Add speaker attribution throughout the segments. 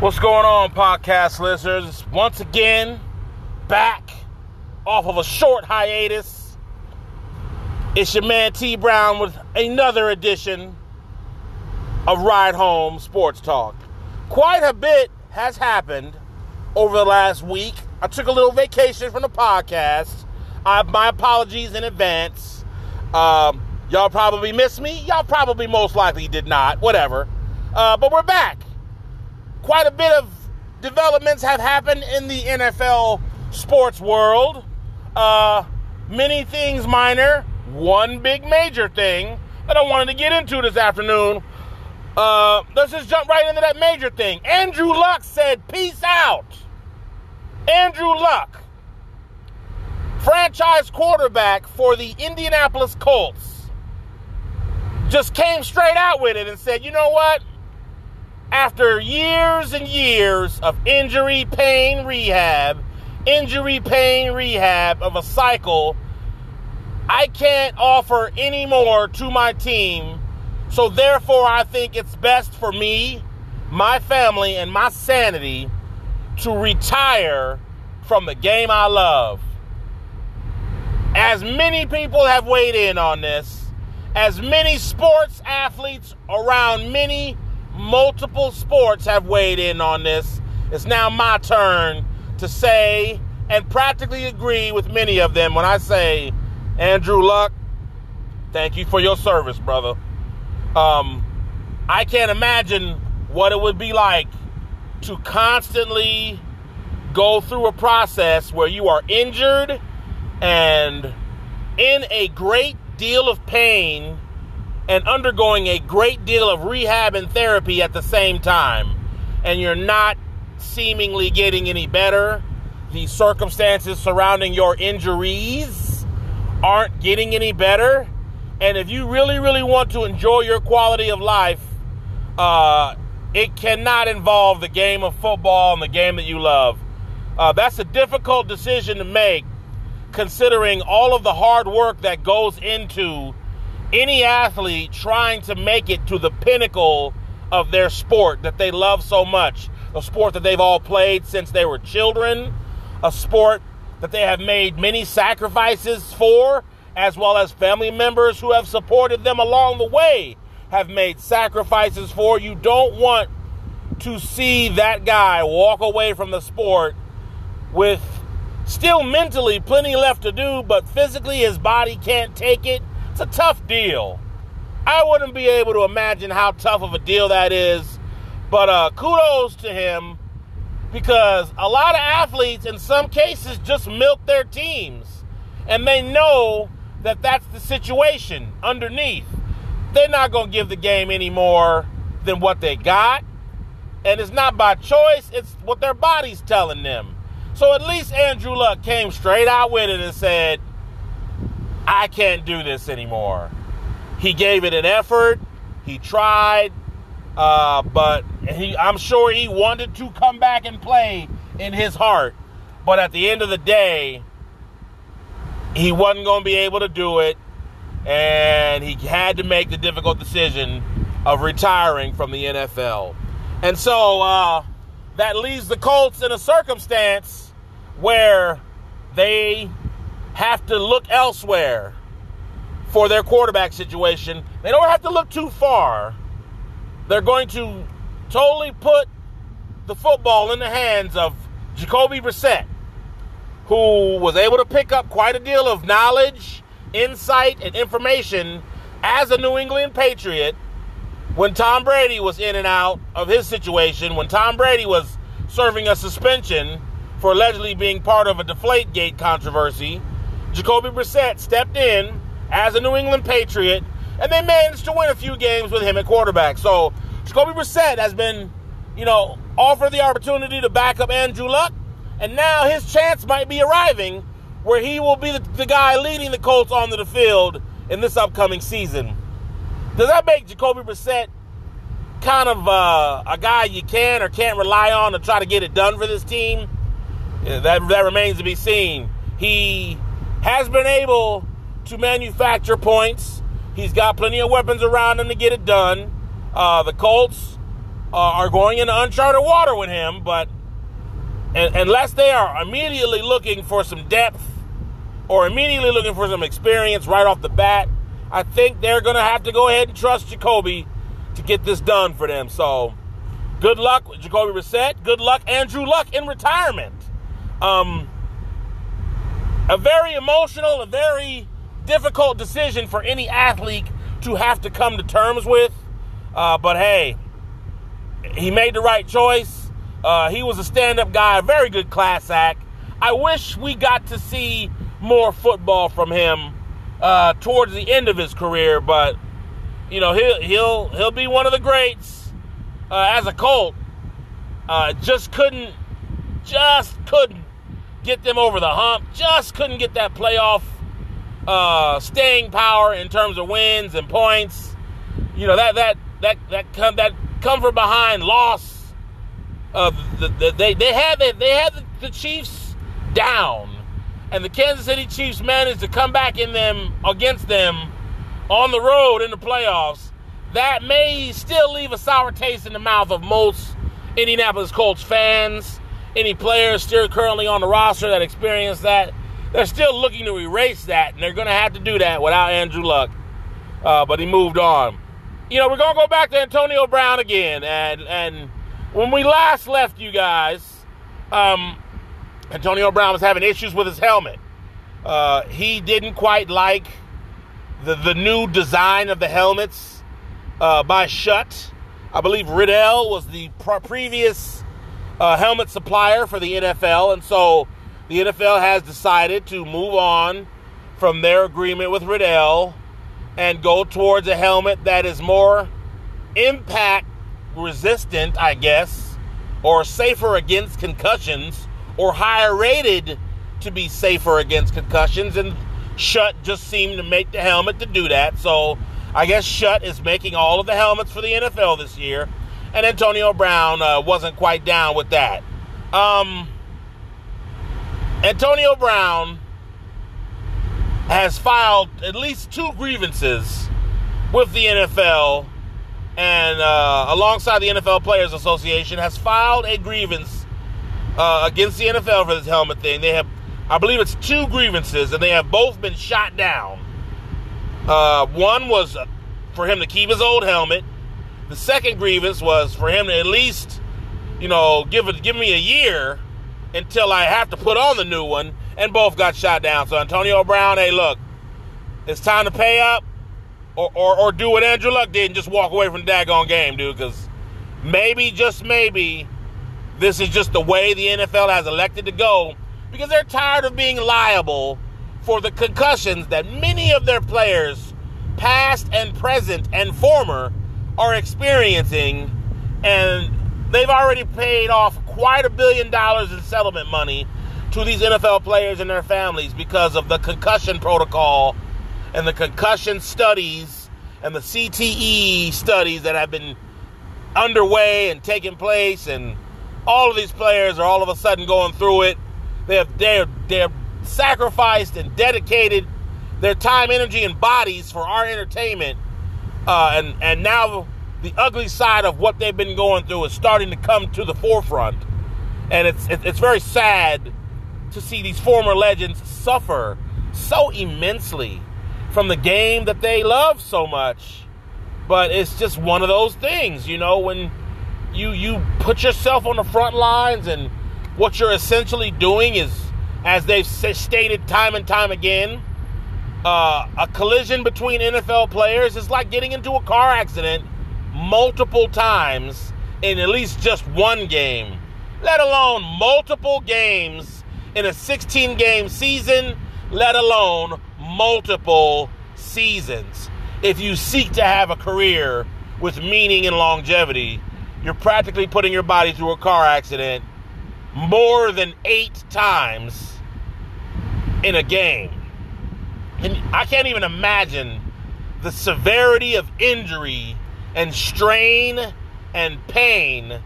Speaker 1: What's going on, podcast listeners? Once again, back off of a short hiatus. It's your man T Brown with another edition of Ride Home Sports Talk. Quite a bit has happened over the last week. I took a little vacation from the podcast. Uh, my apologies in advance. Um, y'all probably missed me. Y'all probably most likely did not. Whatever. Uh, but we're back quite a bit of developments have happened in the NFL sports world. Uh, many things minor, one big major thing that I wanted to get into this afternoon. Uh, let's just jump right into that major thing. Andrew Luck said, Peace out. Andrew Luck, franchise quarterback for the Indianapolis Colts, just came straight out with it and said, You know what? After years and years of injury, pain, rehab, injury, pain, rehab of a cycle, I can't offer any more to my team. So, therefore, I think it's best for me, my family, and my sanity to retire from the game I love. As many people have weighed in on this, as many sports athletes around many multiple sports have weighed in on this. It's now my turn to say and practically agree with many of them when I say, Andrew Luck, thank you for your service, brother. Um, I can't imagine what it would be like to constantly go through a process where you are injured and in a great deal of pain and undergoing a great deal of rehab and therapy at the same time, and you're not seemingly getting any better, the circumstances surrounding your injuries aren't getting any better, and if you really, really want to enjoy your quality of life, uh, it cannot involve the game of football and the game that you love. Uh, that's a difficult decision to make, considering all of the hard work that goes into any athlete trying to make it to the pinnacle of their sport that they love so much, a sport that they've all played since they were children, a sport that they have made many sacrifices for, as well as family members who have supported them along the way have made sacrifices for. You don't want to see that guy walk away from the sport with still mentally plenty left to do, but physically his body can't take it it's a tough deal. I wouldn't be able to imagine how tough of a deal that is. But uh, kudos to him because a lot of athletes, in some cases, just milk their teams. And they know that that's the situation underneath. They're not going to give the game any more than what they got. And it's not by choice, it's what their body's telling them. So at least Andrew Luck came straight out with it and said, I can't do this anymore. He gave it an effort. He tried, uh, but he, I'm sure he wanted to come back and play in his heart. But at the end of the day, he wasn't going to be able to do it, and he had to make the difficult decision of retiring from the NFL. And so uh, that leaves the Colts in a circumstance where they have to look elsewhere for their quarterback situation. They don't have to look too far. They're going to totally put the football in the hands of Jacoby Brissett, who was able to pick up quite a deal of knowledge, insight, and information as a New England Patriot when Tom Brady was in and out of his situation, when Tom Brady was serving a suspension for allegedly being part of a Deflategate controversy Jacoby Brissett stepped in as a New England Patriot, and they managed to win a few games with him at quarterback. So Jacoby Brissett has been, you know, offered the opportunity to back up Andrew Luck, and now his chance might be arriving where he will be the, the guy leading the Colts onto the field in this upcoming season. Does that make Jacoby Brissett kind of uh, a guy you can or can't rely on to try to get it done for this team? Yeah, that that remains to be seen. He has been able to manufacture points. He's got plenty of weapons around him to get it done. Uh, the Colts uh, are going into uncharted water with him, but unless they are immediately looking for some depth or immediately looking for some experience right off the bat, I think they're going to have to go ahead and trust Jacoby to get this done for them. So, good luck Jacoby Brissett. Good luck, Andrew Luck, in retirement. Um, a very emotional, a very difficult decision for any athlete to have to come to terms with. Uh, but hey, he made the right choice. Uh, he was a stand up guy, a very good class act. I wish we got to see more football from him uh, towards the end of his career, but you know he'll he'll he'll be one of the greats uh, as a Colt. Uh, just couldn't, just couldn't get them over the hump. Just couldn't get that playoff uh, staying power in terms of wins and points. You know that that that that come that come from behind loss. Of the, the, they they had the, they had the, the Chiefs down, and the Kansas City Chiefs managed to come back in them against them on the road in the playoffs. That may still leave a sour taste in the mouth of most Indianapolis Colts fans any players still currently on the roster that experienced that, they're still looking to erase that, and they're going to have to do that without Andrew Luck. Uh, but he moved on. You know, we're going to go back to Antonio Brown again, and and when we last left you guys, um, Antonio Brown was having issues with his helmet. Uh, he didn't quite like the the new design of the helmets uh, by Schutt. I believe Riddell was the previous helmet supplier for the NFL, and so the NFL has decided to move on from their agreement with Riddell and go towards a helmet that is more impact resistant, I guess, or safer against concussions, or higher rated to be safer against concussions. And Schutt just seemed to make the helmet to do that. So I guess Schutt is making all of the helmets for the NFL this year and Antonio Brown uh, wasn't quite down with that. Um, Antonio Brown has filed at least two grievances with the NFL, and uh, alongside the NFL Players Association, has filed a grievance uh, against the NFL for this helmet thing. They have, I believe, it's two grievances, and they have both been shot down. Uh, one was for him to keep his old helmet, the second grievance was for him to at least, you know, give it give me a year until I have to put on the new one, and both got shot down. So Antonio Brown, hey, look, it's time to pay up, or or, or do what Andrew Luck did and just walk away from the daggone game, dude. Because maybe, just maybe, this is just the way the NFL has elected to go because they're tired of being liable for the concussions that many of their players, past and present and former, are experiencing, and they've already paid off quite a billion dollars in settlement money to these NFL players and their families because of the concussion protocol and the concussion studies and the CTE studies that have been underway and taking place and all of these players are all of a sudden going through it. They have they're they're sacrificed and dedicated their time, energy, and bodies for our entertainment uh, and and now the ugly side of what they've been going through is starting to come to the forefront, and it's it's very sad to see these former legends suffer so immensely from the game that they love so much. But it's just one of those things, you know, when you you put yourself on the front lines and what you're essentially doing is as they've stated time and time again uh, a collision between NFL players is like getting into a car accident multiple times in at least just one game, let alone multiple games in a 16 game season, let alone multiple seasons. If you seek to have a career with meaning and longevity, you're practically putting your body through a car accident more than eight times in a game. And I can't even imagine the severity of injury and strain and pain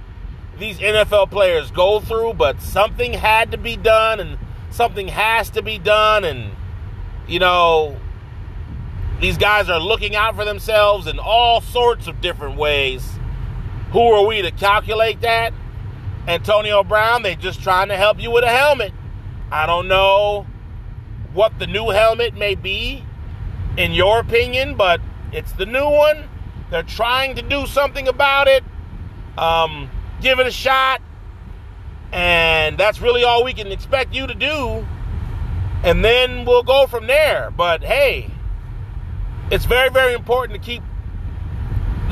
Speaker 1: these NFL players go through, but something had to be done and something has to be done. And, you know, these guys are looking out for themselves in all sorts of different ways. Who are we to calculate that? Antonio Brown, they just trying to help you with a helmet. I don't know what the new helmet may be in your opinion, but it's the new one. They're trying to do something about it. Um, give it a shot. And that's really all we can expect you to do. And then we'll go from there. But hey, it's very, very important to keep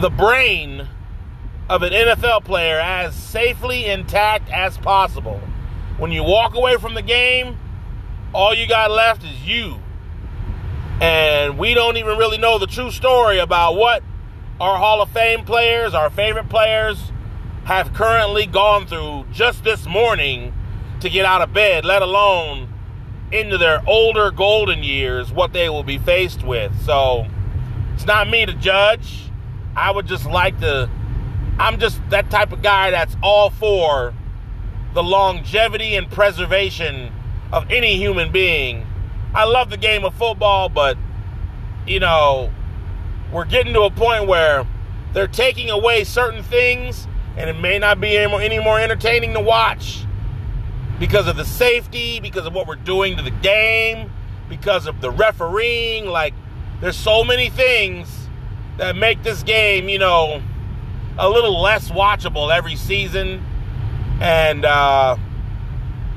Speaker 1: the brain of an NFL player as safely intact as possible. When you walk away from the game, all you got left is you. And we don't even really know the true story about what our Hall of Fame players, our favorite players, have currently gone through just this morning to get out of bed, let alone into their older golden years, what they will be faced with. So it's not me to judge. I would just like to, I'm just that type of guy that's all for the longevity and preservation of any human being. I love the game of football, but, you know, we're getting to a point where they're taking away certain things, and it may not be any more, entertaining to watch because of the safety, because of what we're doing to the game, because of the refereeing. Like, there's so many things that make this game, you know, a little less watchable every season. And uh,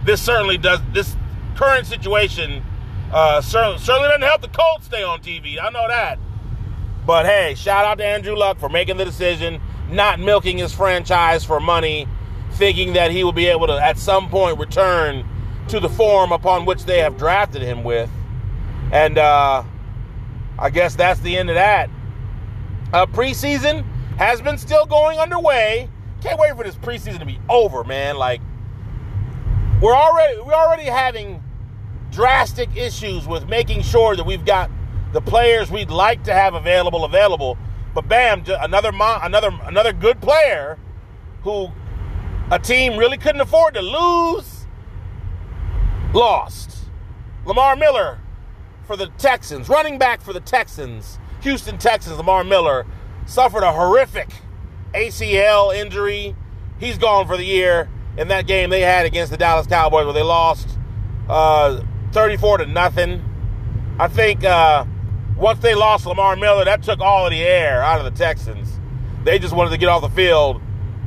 Speaker 1: this certainly does, this current situation uh, certainly, certainly doesn't help the Colts stay on TV. I know that. But hey, shout out to Andrew Luck for making the decision, not milking his franchise for money, thinking that he will be able to at some point return to the form upon which they have drafted him with. And uh, I guess that's the end of that. Uh, preseason has been still going underway. Can't wait for this preseason to be over, man. Like we're already we're already having drastic issues with making sure that we've got the players we'd like to have available available. But bam, another another another good player who a team really couldn't afford to lose lost. Lamar Miller for the Texans, running back for the Texans, Houston Texans, Lamar Miller suffered a horrific ACL injury. He's gone for the year in that game they had against the Dallas Cowboys where they lost uh, 34 to nothing. I think uh, once they lost Lamar Miller, that took all of the air out of the Texans. They just wanted to get off the field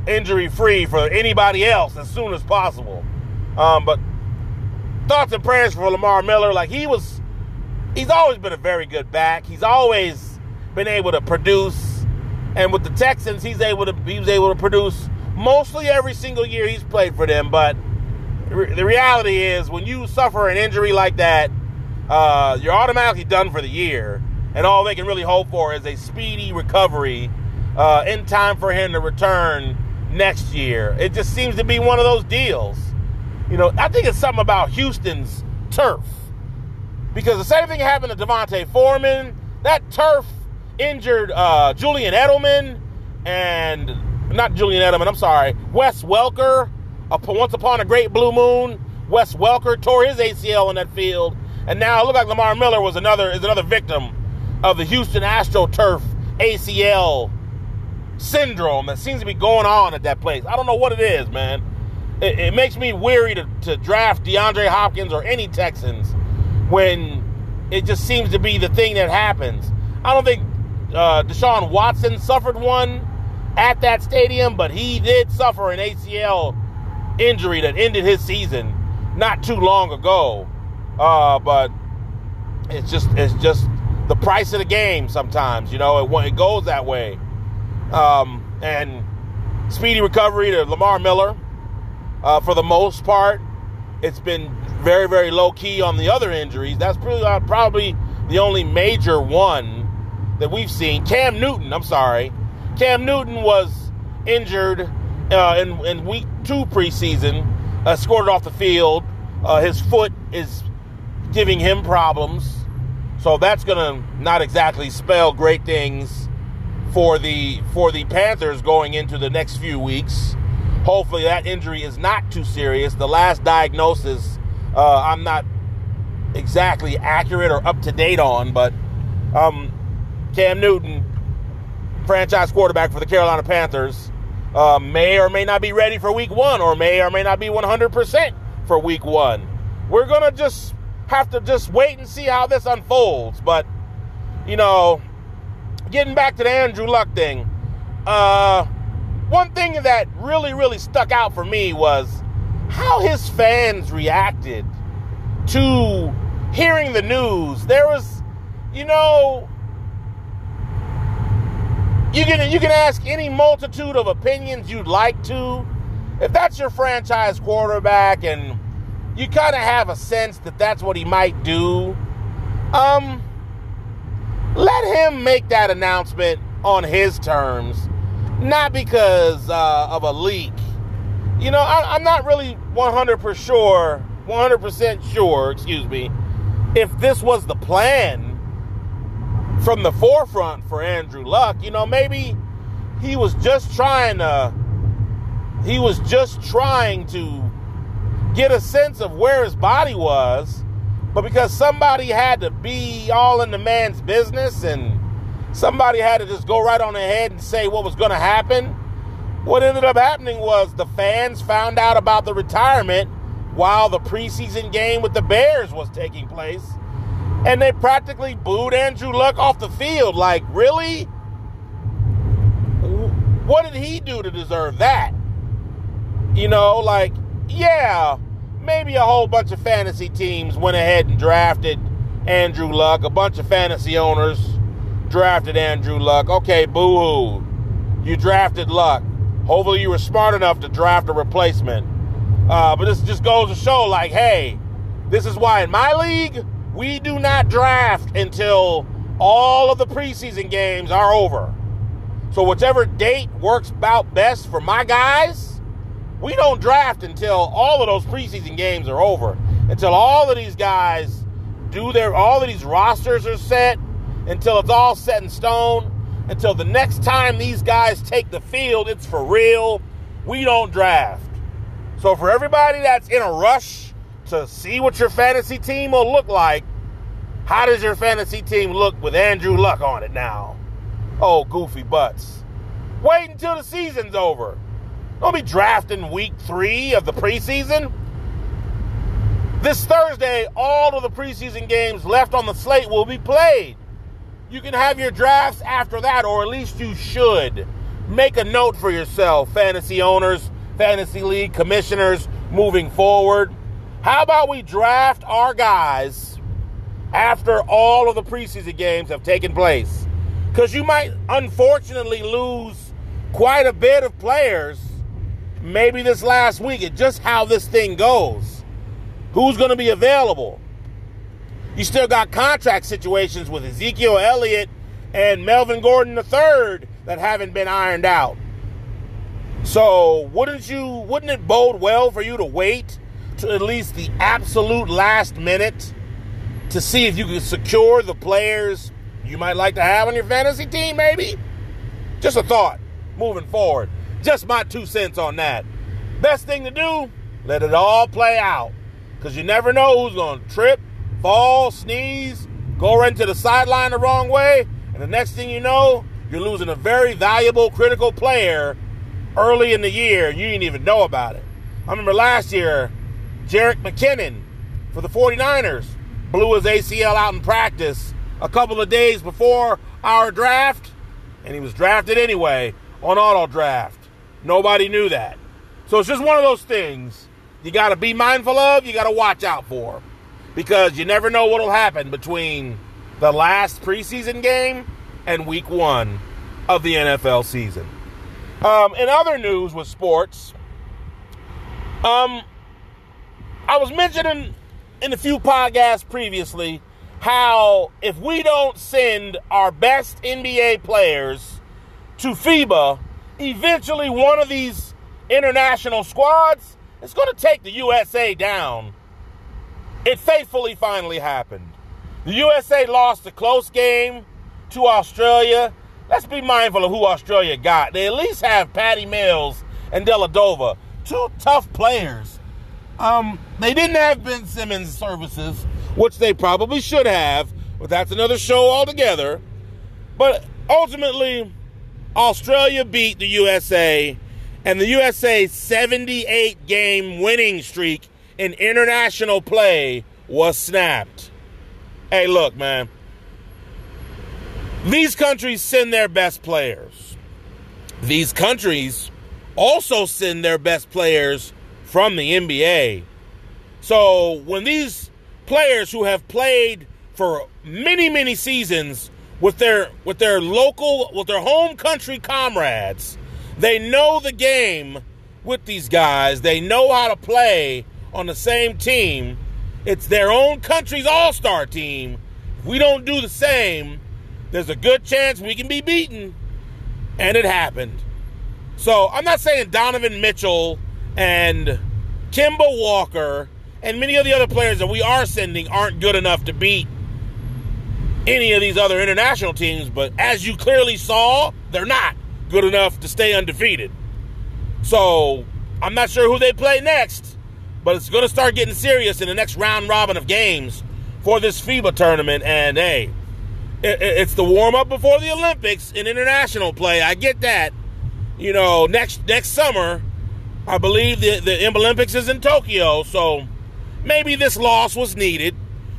Speaker 1: injury free for anybody else as soon as possible. Um, but thoughts and prayers for Lamar Miller. Like he was, he's always been a very good back. He's always been able to produce, and with the Texans, he's able to he was able to produce mostly every single year he's played for them. But the reality is, when you suffer an injury like that, uh, you're automatically done for the year, and all they can really hope for is a speedy recovery uh, in time for him to return next year. It just seems to be one of those deals. You know, I think it's something about Houston's turf because the same thing happened to D'Onta Foreman. That turf injured uh, Julian Edelman and not Julian Edelman. I'm sorry, Wes Welker. Once upon a great blue moon, Wes Welker tore his ACL in that field and now it looked like Lamar Miller was another is another victim of the Houston AstroTurf ACL syndrome that seems to be going on at that place. I don't know what it is, man. It, it makes me weary to, to draft DeAndre Hopkins or any Texans when it just seems to be the thing that happens. I don't think uh, Deshaun Watson suffered one at that stadium, but he did suffer an ACL injury that ended his season not too long ago. Uh, but it's just it's just the price of the game. Sometimes you know it, it goes that way. Um, and speedy recovery to Lamar Miller. Uh, for the most part, it's been very very low key on the other injuries. That's uh, probably the only major one that we've seen. Cam Newton, I'm sorry, Cam Newton was injured uh, in in week two preseason. Uh, scored off the field. Uh, his foot is giving him problems. So that's going to not exactly spell great things for the for the Panthers going into the next few weeks. Hopefully that injury is not too serious. The last diagnosis uh, I'm not exactly accurate or up to date on, but um, Cam Newton, franchise quarterback for the Carolina Panthers, uh, may or may not be ready for week one, or may or may not be 100% for week one. We're going to just have to just wait and see how this unfolds. But, you know, getting back to the Andrew Luck thing, uh, one thing that really, really stuck out for me was how his fans reacted to hearing the news. There was, you know, you can you can ask any multitude of opinions you'd like to. If that's your franchise quarterback and you kind of have a sense that that's what he might do, um, let him make that announcement on his terms, not because uh, of a leak. You know, I, I'm not really 100% sure, 100% sure, excuse me, if this was the plan from the forefront for Andrew Luck. You know, maybe he was just trying to he was just trying to get a sense of where his body was, but because somebody had to be all in the man's business and somebody had to just go right on ahead and say what was going to happen, what ended up happening was the fans found out about the retirement while the preseason game with the Bears was taking place and they practically booed Andrew Luck off the field. Like, really? What did he do to deserve that? You know, like, yeah, maybe a whole bunch of fantasy teams went ahead and drafted Andrew Luck. A bunch of fantasy owners drafted Andrew Luck. Okay, boo hoo. You drafted Luck. Hopefully, you were smart enough to draft a replacement. Uh, but this just goes to show, like, hey, this is why in my league, we do not draft until all of the preseason games are over. So, whichever date works about best for my guys, we don't draft until all of those preseason games are over. Until all of these guys do their, all of these rosters are set, until it's all set in stone, until the next time these guys take the field, it's for real. We don't draft. So, for everybody that's in a rush to see what your fantasy team will look like, how does your fantasy team look with Andrew Luck on it now? Oh, goofy butts. Wait until the season's over. Don't be drafting week three of the preseason. This Thursday, all of the preseason games left on the slate will be played. You can have your drafts after that, or at least you should. Make a note for yourself, fantasy owners, fantasy league commissioners moving forward. How about we draft our guys after all of the preseason games have taken place? Because you might unfortunately lose quite a bit of players maybe this last week. It's just how this thing goes. Who's going to be available? You still got contract situations with Ezekiel Elliott and Melvin Gordon III that haven't been ironed out. So wouldn't you wouldn't it bode well for you to wait to at least the absolute last minute to see if you can secure the players you might like to have on your fantasy team, maybe? Just a thought moving forward. Just my two cents on that. Best thing to do, let it all play out. Because you never know who's going to trip, fall, sneeze, go right into the sideline the wrong way, and the next thing you know, you're losing a very valuable, critical player early in the year. You didn't even know about it. I remember last year, Jerick McKinnon for the 49ers blew his ACL out in practice a couple of days before our draft, and he was drafted anyway on auto draft. Nobody knew that. So it's just one of those things you got to be mindful of, you got to watch out for. Because you never know what'll happen between the last preseason game and week one of the NFL season. Um, in other news with sports, um, I was mentioning in a few podcasts previously how if we don't send our best NBA players to FIBA, eventually one of these international squads is going to take the USA down. It faithfully finally happened. The USA lost a close game to Australia. Let's be mindful of who Australia got. They at least have Patty Mills and Dellavedova, two tough players um, they didn't have Ben Simmons services, which they probably should have, but that's another show altogether. But ultimately, Australia beat the USA And the USA's 78 game winning streak in international play was snapped. Hey, look, man. These countries send their best players. These countries also send their best players from the NBA. So when these players who have played for many, many seasons with their with their local with their home country comrades, they know the game with these guys. They know how to play on the same team. It's their own country's all-star team. If we don't do the same, there's a good chance we can be beaten. And it happened. So I'm not saying Donovan Mitchell and Kemba Walker and many of the other players that we are sending aren't good enough to beat any of these other international teams, but as you clearly saw, they're not good enough to stay undefeated. So I'm not sure who they play next, but it's going to start getting serious in the next round robin of games for this FIBA tournament. And hey, it's the warm up before the Olympics in international play. I get that. You know, next next summer, I believe the the Olympics is in Tokyo, so maybe this loss was needed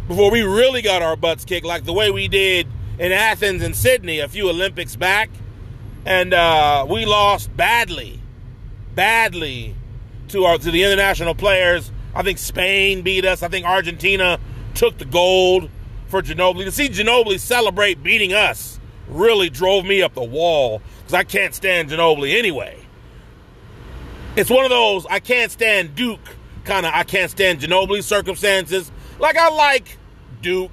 Speaker 1: before we really got our butts kicked, like the way we did in Athens and Sydney a few Olympics back, and uh, we lost badly, badly to our to the international players. I think Spain beat us. I think Argentina took the gold for Ginobili. To see Ginobili celebrate beating us really drove me up the wall because I can't stand Ginobili anyway. It's one of those I can't stand Duke kind of I can't stand Ginobili circumstances. Like I like Duke.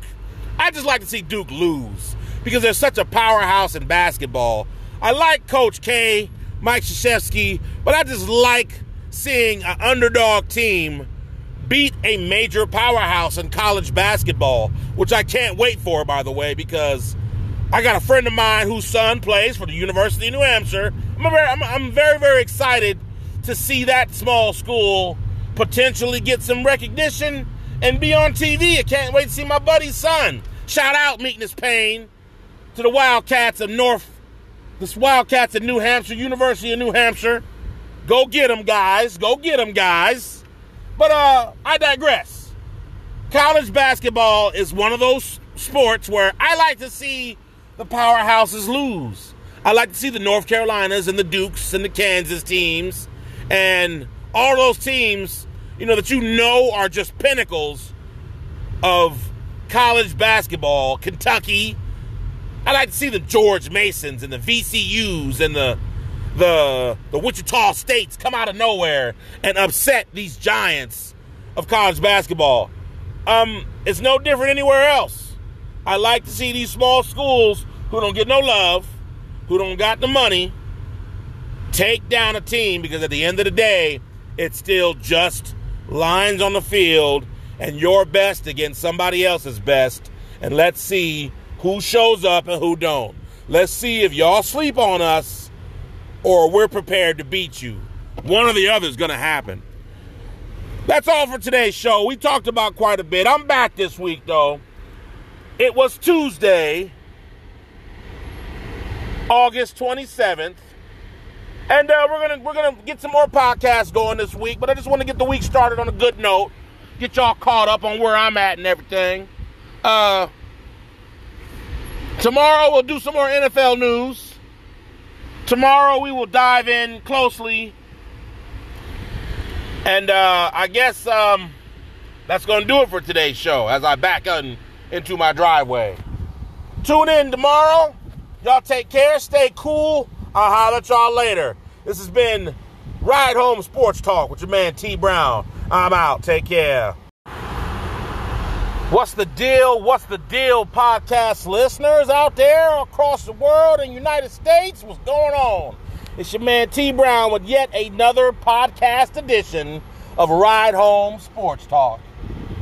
Speaker 1: I just like to see Duke lose because they're such a powerhouse in basketball. I like Coach K, Mike Krzyzewski, but I just like seeing an underdog team beat a major powerhouse in college basketball, which I can't wait for, by the way, because I got a friend of mine whose son plays for the University of New Hampshire. I'm very, I'm, I'm very, very excited to see that small school potentially get some recognition and be on TV. I can't wait to see my buddy's son. Shout out Meekness Payne to the Wildcats of North, this Wildcats of New Hampshire, University of New Hampshire. Go get them, guys. Go get them, guys. But uh, I digress. College basketball is one of those sports where I like to see the powerhouses lose. I like to see the North Carolinas and the Dukes and the Kansas teams and all those teams, you know, that you know are just pinnacles of college basketball. Kentucky. I like to see the George Masons and the VCUs and the the the Wichita States come out of nowhere and upset these giants of college basketball. Um, it's no different anywhere else. I like to see these small schools who don't get no love, who don't got the money, take down a team because at the end of the day, it's still just lines on the field and your best against somebody else's best. And let's see who shows up and who don't. Let's see if y'all sleep on us or we're prepared to beat you. One or the other is going to happen. That's all for today's show. We talked about quite a bit. I'm back this week, though. It was Tuesday, August 27th. And uh, we're gonna we're gonna get some more podcasts going this week, but I just want to get the week started on a good note, get y'all caught up on where I'm at and everything. Uh, tomorrow we'll do some more NFL news. Tomorrow we will dive in closely. And uh, I guess um, that's going to do it for today's show as I back on into my driveway. Tune in tomorrow. Y'all take care. Stay cool. I'll holler at y'all later. This has been Ride Home Sports Talk with your man T Brown. I'm out. Take care. What's the deal? What's the deal, podcast listeners out there across the world and United States? What's going on? It's your man T Brown with yet another podcast edition of Ride Home Sports Talk.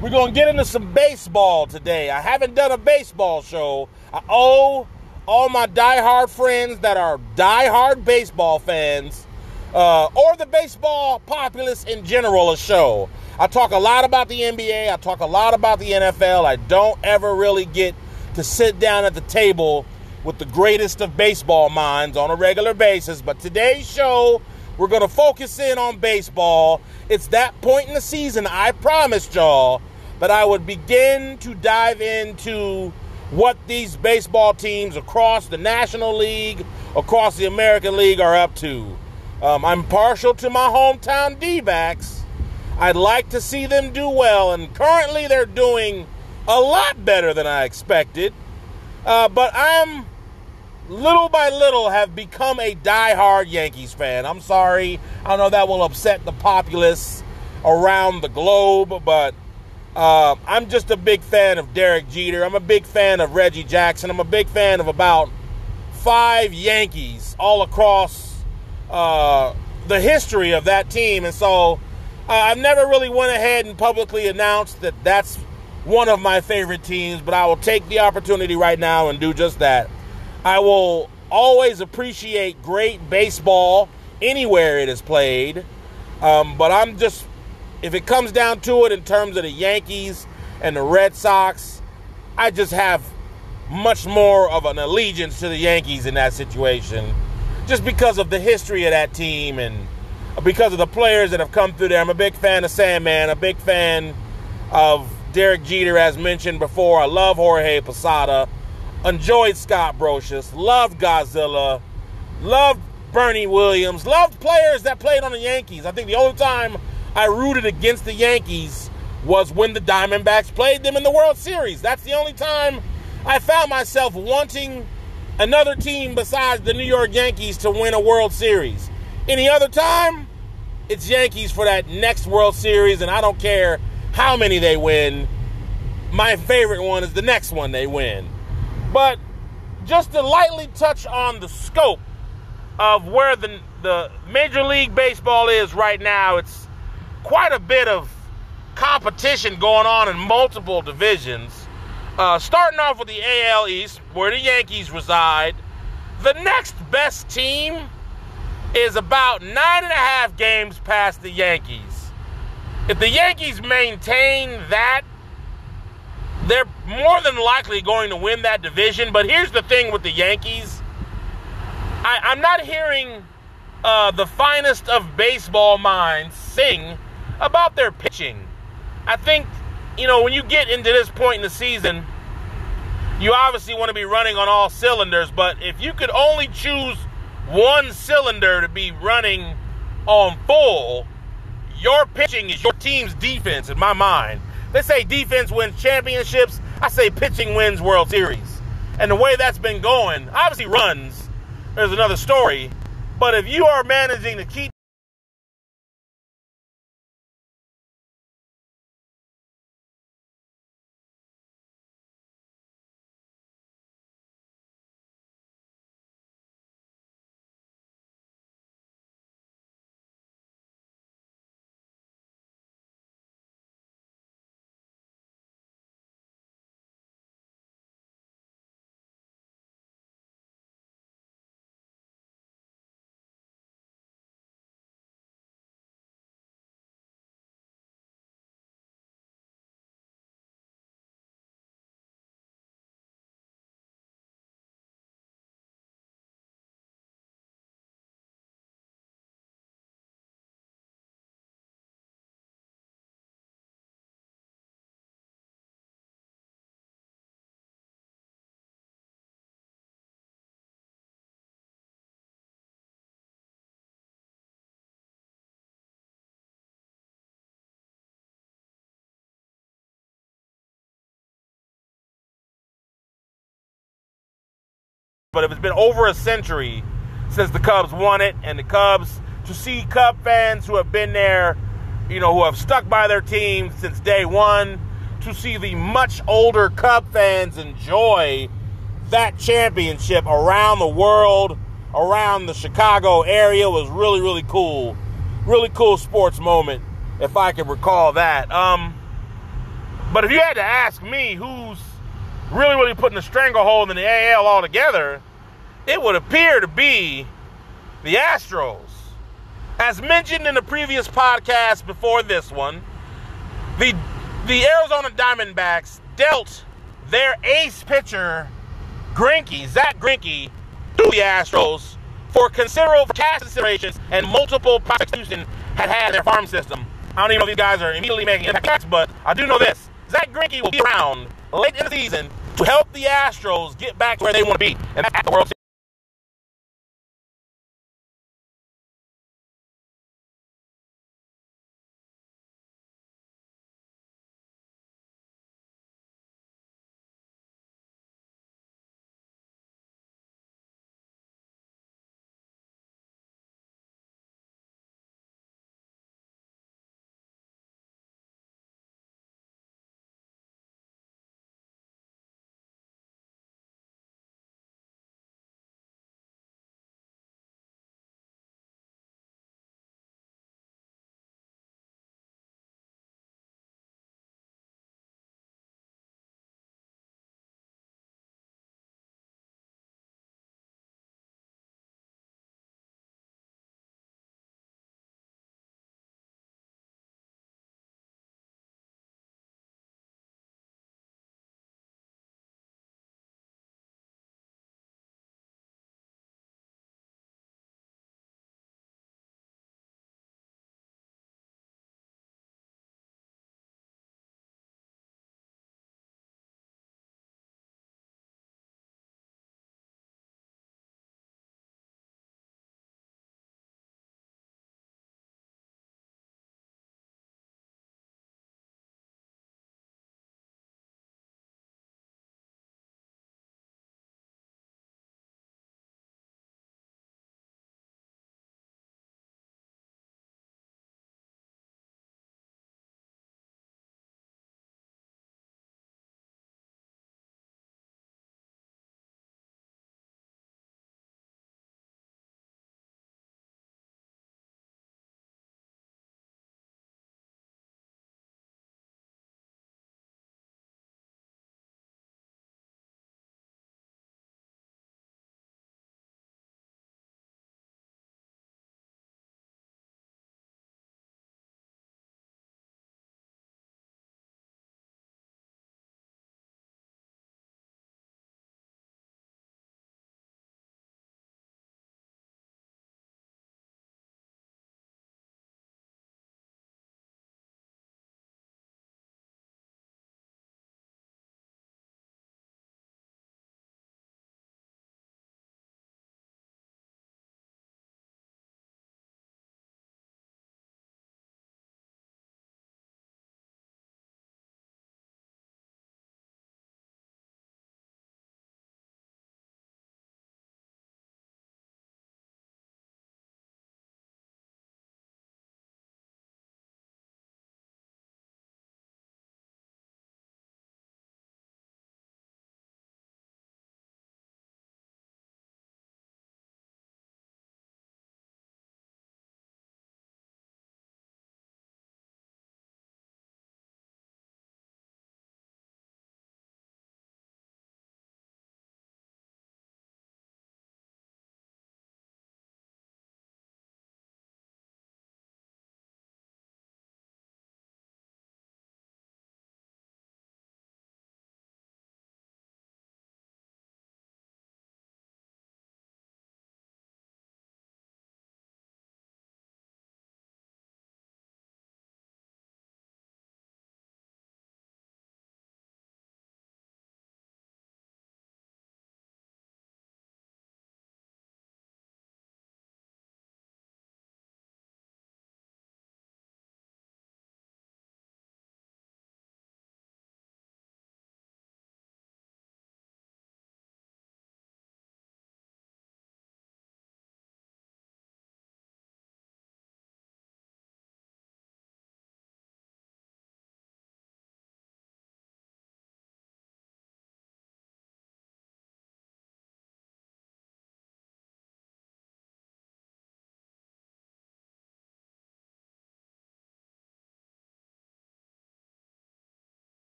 Speaker 1: We're going to get into some baseball today. I haven't done a baseball show. I owe all my diehard friends that are diehard baseball fans uh, or the baseball populace in general a show. I talk a lot about the NBA, I talk a lot about the NFL. I don't ever really get to sit down at the table with the greatest of baseball minds on a regular basis. But today's show, We're going to focus in on baseball. It's that point in the season, I promised y'all, that I would begin to dive into what these baseball teams across the National League, across the American League are up to. Um, I'm partial to my hometown D backs. I'd like to see them do well, and currently they're doing a lot better than I expected. Uh, but I'm little by little have become a die-hard Yankees fan. I'm sorry. I don't know that will upset the populace around the globe, but uh, I'm just a big fan of Derek Jeter. I'm a big fan of Reggie Jackson. I'm a big fan of about five Yankees all across uh, the history of that team. And so uh, I've never really went ahead and publicly announced that that's one of my favorite teams, but I will take the opportunity right now and do just that. I will always appreciate great baseball anywhere it is played. Um, but I'm just, if it comes down to it in terms of the Yankees and the Red Sox, I just have much more of an allegiance to the Yankees in that situation. Just because of the history of that team and because of the players that have come through there. I'm a big fan of Sandman, a big fan of Derek Jeter, as mentioned before. I love Jorge Posada enjoyed Scott Brosius, loved Godzilla, loved Bernie Williams, loved players that played on the Yankees. I think the only time I rooted against the Yankees was when the Diamondbacks played them in the World Series. That's the only time I found myself wanting another team besides the New York Yankees to win a World Series. Any other time, it's Yankees for that next World Series, and I don't care how many they win. My favorite one is the next one they win. But just to lightly touch on the scope of where the, the Major League Baseball is right now, it's quite a bit of competition going on in multiple divisions. Uh, starting off with the AL East, where the Yankees reside, the next best team is about nine and a half games past the Yankees. If the Yankees maintain that they're more than likely going to win that division. But here's the thing with the Yankees I, am not hearing uh, the finest of baseball minds sing about their pitching. I think, you know, when you get into this point in the season, you obviously want to be running on all cylinders, but if you could only choose one cylinder to be running on full, your pitching is your team's defense in my mind. They say defense wins championships. I say pitching wins World Series. And the way that's been going, obviously runs, there's another story. But if you are managing to keep But if it's been over a century since the Cubs won it, and the Cubs, to see Cub fans who have been there, you know, who have stuck by their team since day one, to see the much older Cub fans enjoy that championship around the world, around the Chicago area was really, really cool. Really cool sports moment, if I can recall that. Um, but if you had to ask me who's really, really putting a stranglehold in the AL altogether, it would appear to be the Astros. As mentioned in the previous podcast before this one, the the Arizona Diamondbacks dealt their ace pitcher Greinke, Zack Greinke, to the Astros for considerable cash considerations and multiple prosecution had had in their farm system. I don't even know if these guys are immediately making impacts, but I do know this: Zack Greinke will be around late in the season to help the Astros get back to where they want to be, and that's the World Series.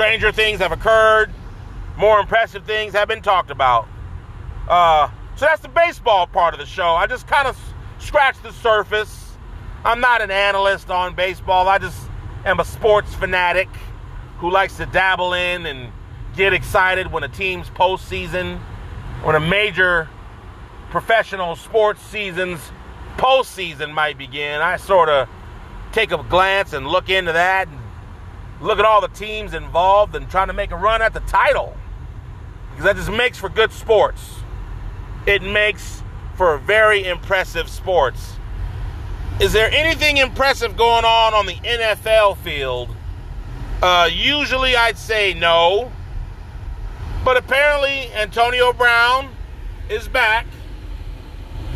Speaker 1: Stranger things have occurred, more impressive things have been talked about. Uh, so that's the baseball part of the show. I just kind of scratched the surface. I'm not an analyst on baseball. I just am a sports fanatic who likes to dabble in and get excited when a team's postseason, when a major professional sports season's postseason might begin. I sort of take a glance and look into that and look at all the teams involved and trying to make a run at the title. Because that just makes for good sports. It makes for very impressive sports. Is there anything impressive going on on the NFL field? Uh, usually I'd say no. But apparently Antonio Brown is back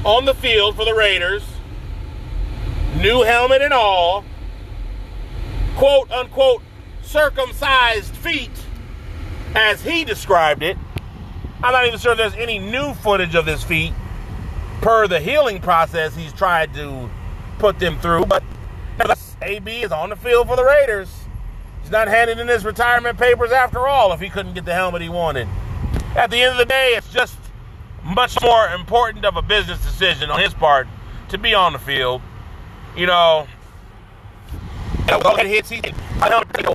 Speaker 1: on the field for the Raiders. New helmet and all. Quote unquote circumcised feet, as he described it. I'm not even sure there's any new footage of his feet per the healing process he's tried to put them through. But AB is on the field for the Raiders. He's not handing in his retirement papers after all if he couldn't get the helmet he wanted. At the end of the day, it's just much more important of a business decision on his part to be on the field. You know, hits, I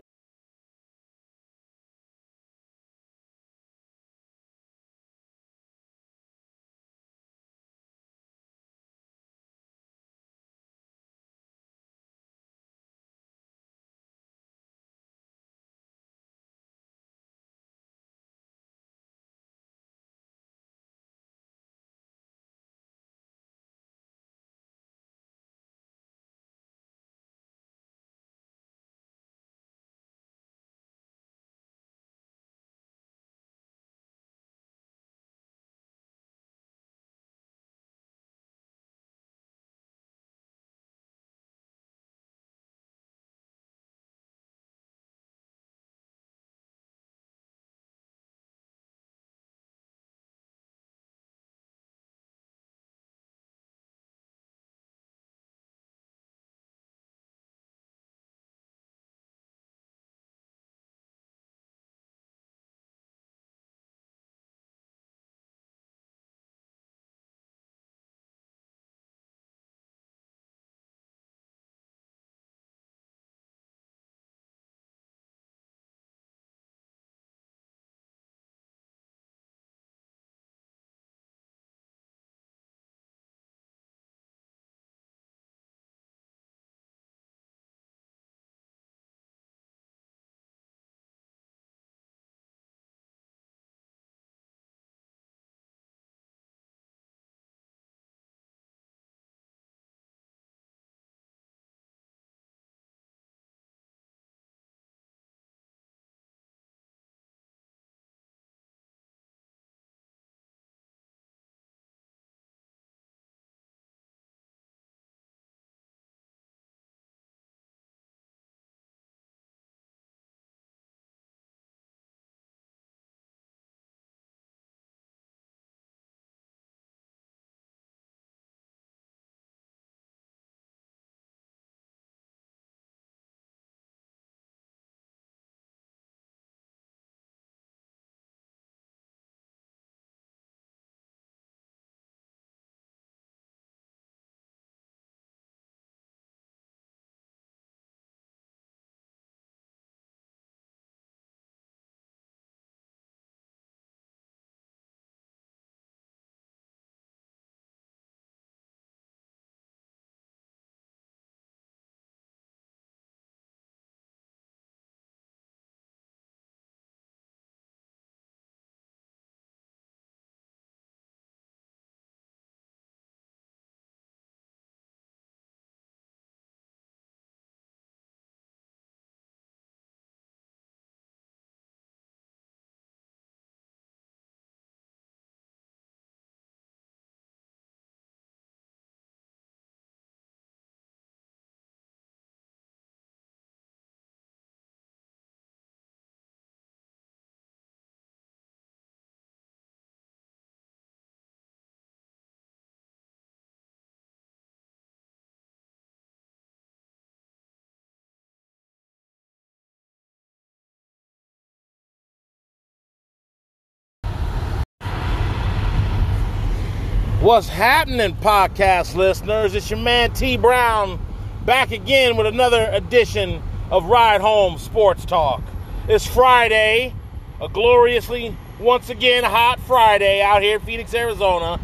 Speaker 1: What's happening, podcast listeners? It's your man T Brown back again with another edition of Ride Home Sports Talk. It's Friday, a gloriously, once again, hot Friday out here in Phoenix, Arizona,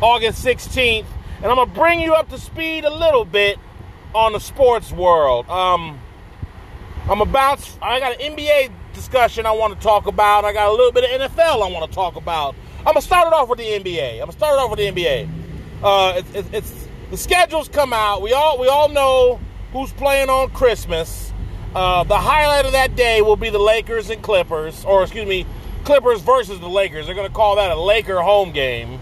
Speaker 1: August 16th, and I'm gonna bring you up to speed a little bit on the sports world. Um, I'm about, I got an NBA discussion I want to talk about. I got a little bit of NFL I want to talk about. I'm gonna start it off with the NBA. I'm gonna start it off with the NBA. Uh, it's, it's, it's, the schedules come out. We all we all know who's playing on Christmas. Uh, the highlight of that day will be the Lakers and Clippers, or excuse me, Clippers versus the Lakers. They're gonna call that a Laker home game.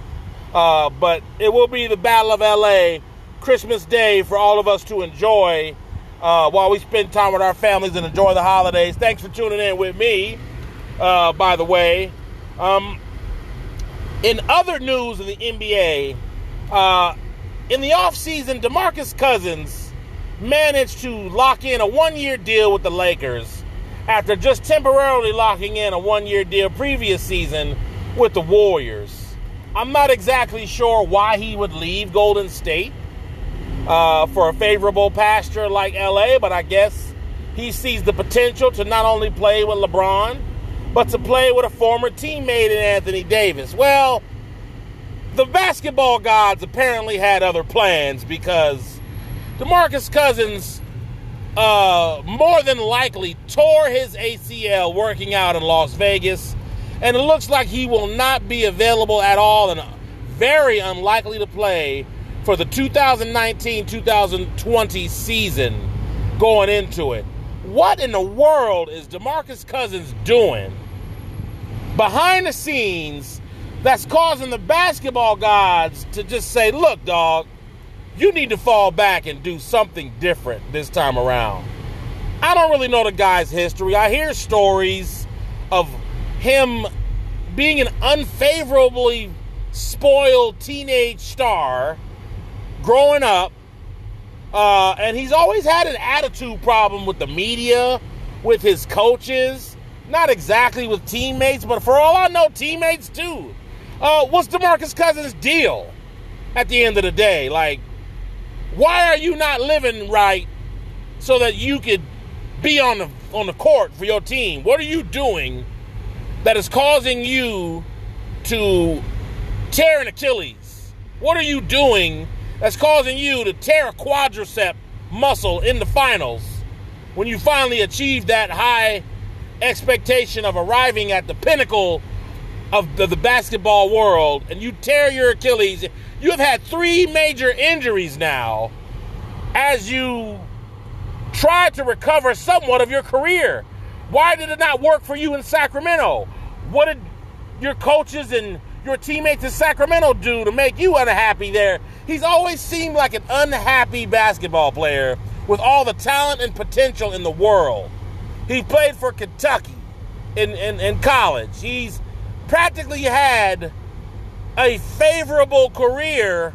Speaker 1: Uh, but it will be the Battle of LA Christmas Day for all of us to enjoy uh, while we spend time with our families and enjoy the holidays. Thanks for tuning in with me, uh, by the way. Um, in other news in the NBA, uh, in the offseason, DeMarcus Cousins managed to lock in a one year deal with the Lakers after just temporarily locking in a one year deal previous season with the Warriors. I'm not exactly sure why he would leave Golden State uh, for a favorable pasture like LA, but I guess he sees the potential to not only play with LeBron, but to play with a former teammate in Anthony Davis. Well, the basketball gods apparently had other plans because DeMarcus Cousins uh, more than likely tore his ACL working out in Las Vegas, and it looks like he will not be available at all and very unlikely to play for the 2019 2020 season going into it. What in the world is DeMarcus Cousins doing behind the scenes that's causing the basketball gods to just say, look, dog, you need to fall back and do something different this time around? I don't really know the guy's history. I hear stories of him being an unfavorably spoiled teenage star growing up, uh, and he's always had an attitude problem with the media, with his coaches, not exactly with teammates, but for all I know, teammates too. Uh, what's Demarcus Cousins' deal at the end of the day? Like, why are you not living right so that you could be on the on the court for your team? What are you doing that is causing you to tear an Achilles? What are you doing that's causing you to tear a quadricep muscle in the finals when you finally achieve that high expectation of arriving at the pinnacle of the, the, basketball world and you tear your Achilles, you have had three major injuries now as you try to recover somewhat of your career. Why did it not work for you in Sacramento? What did your coaches and your teammates in Sacramento do to make you unhappy there? He's always seemed like an unhappy basketball player with all the talent and potential in the world. He played for Kentucky in, in, in college. He's practically had a favorable career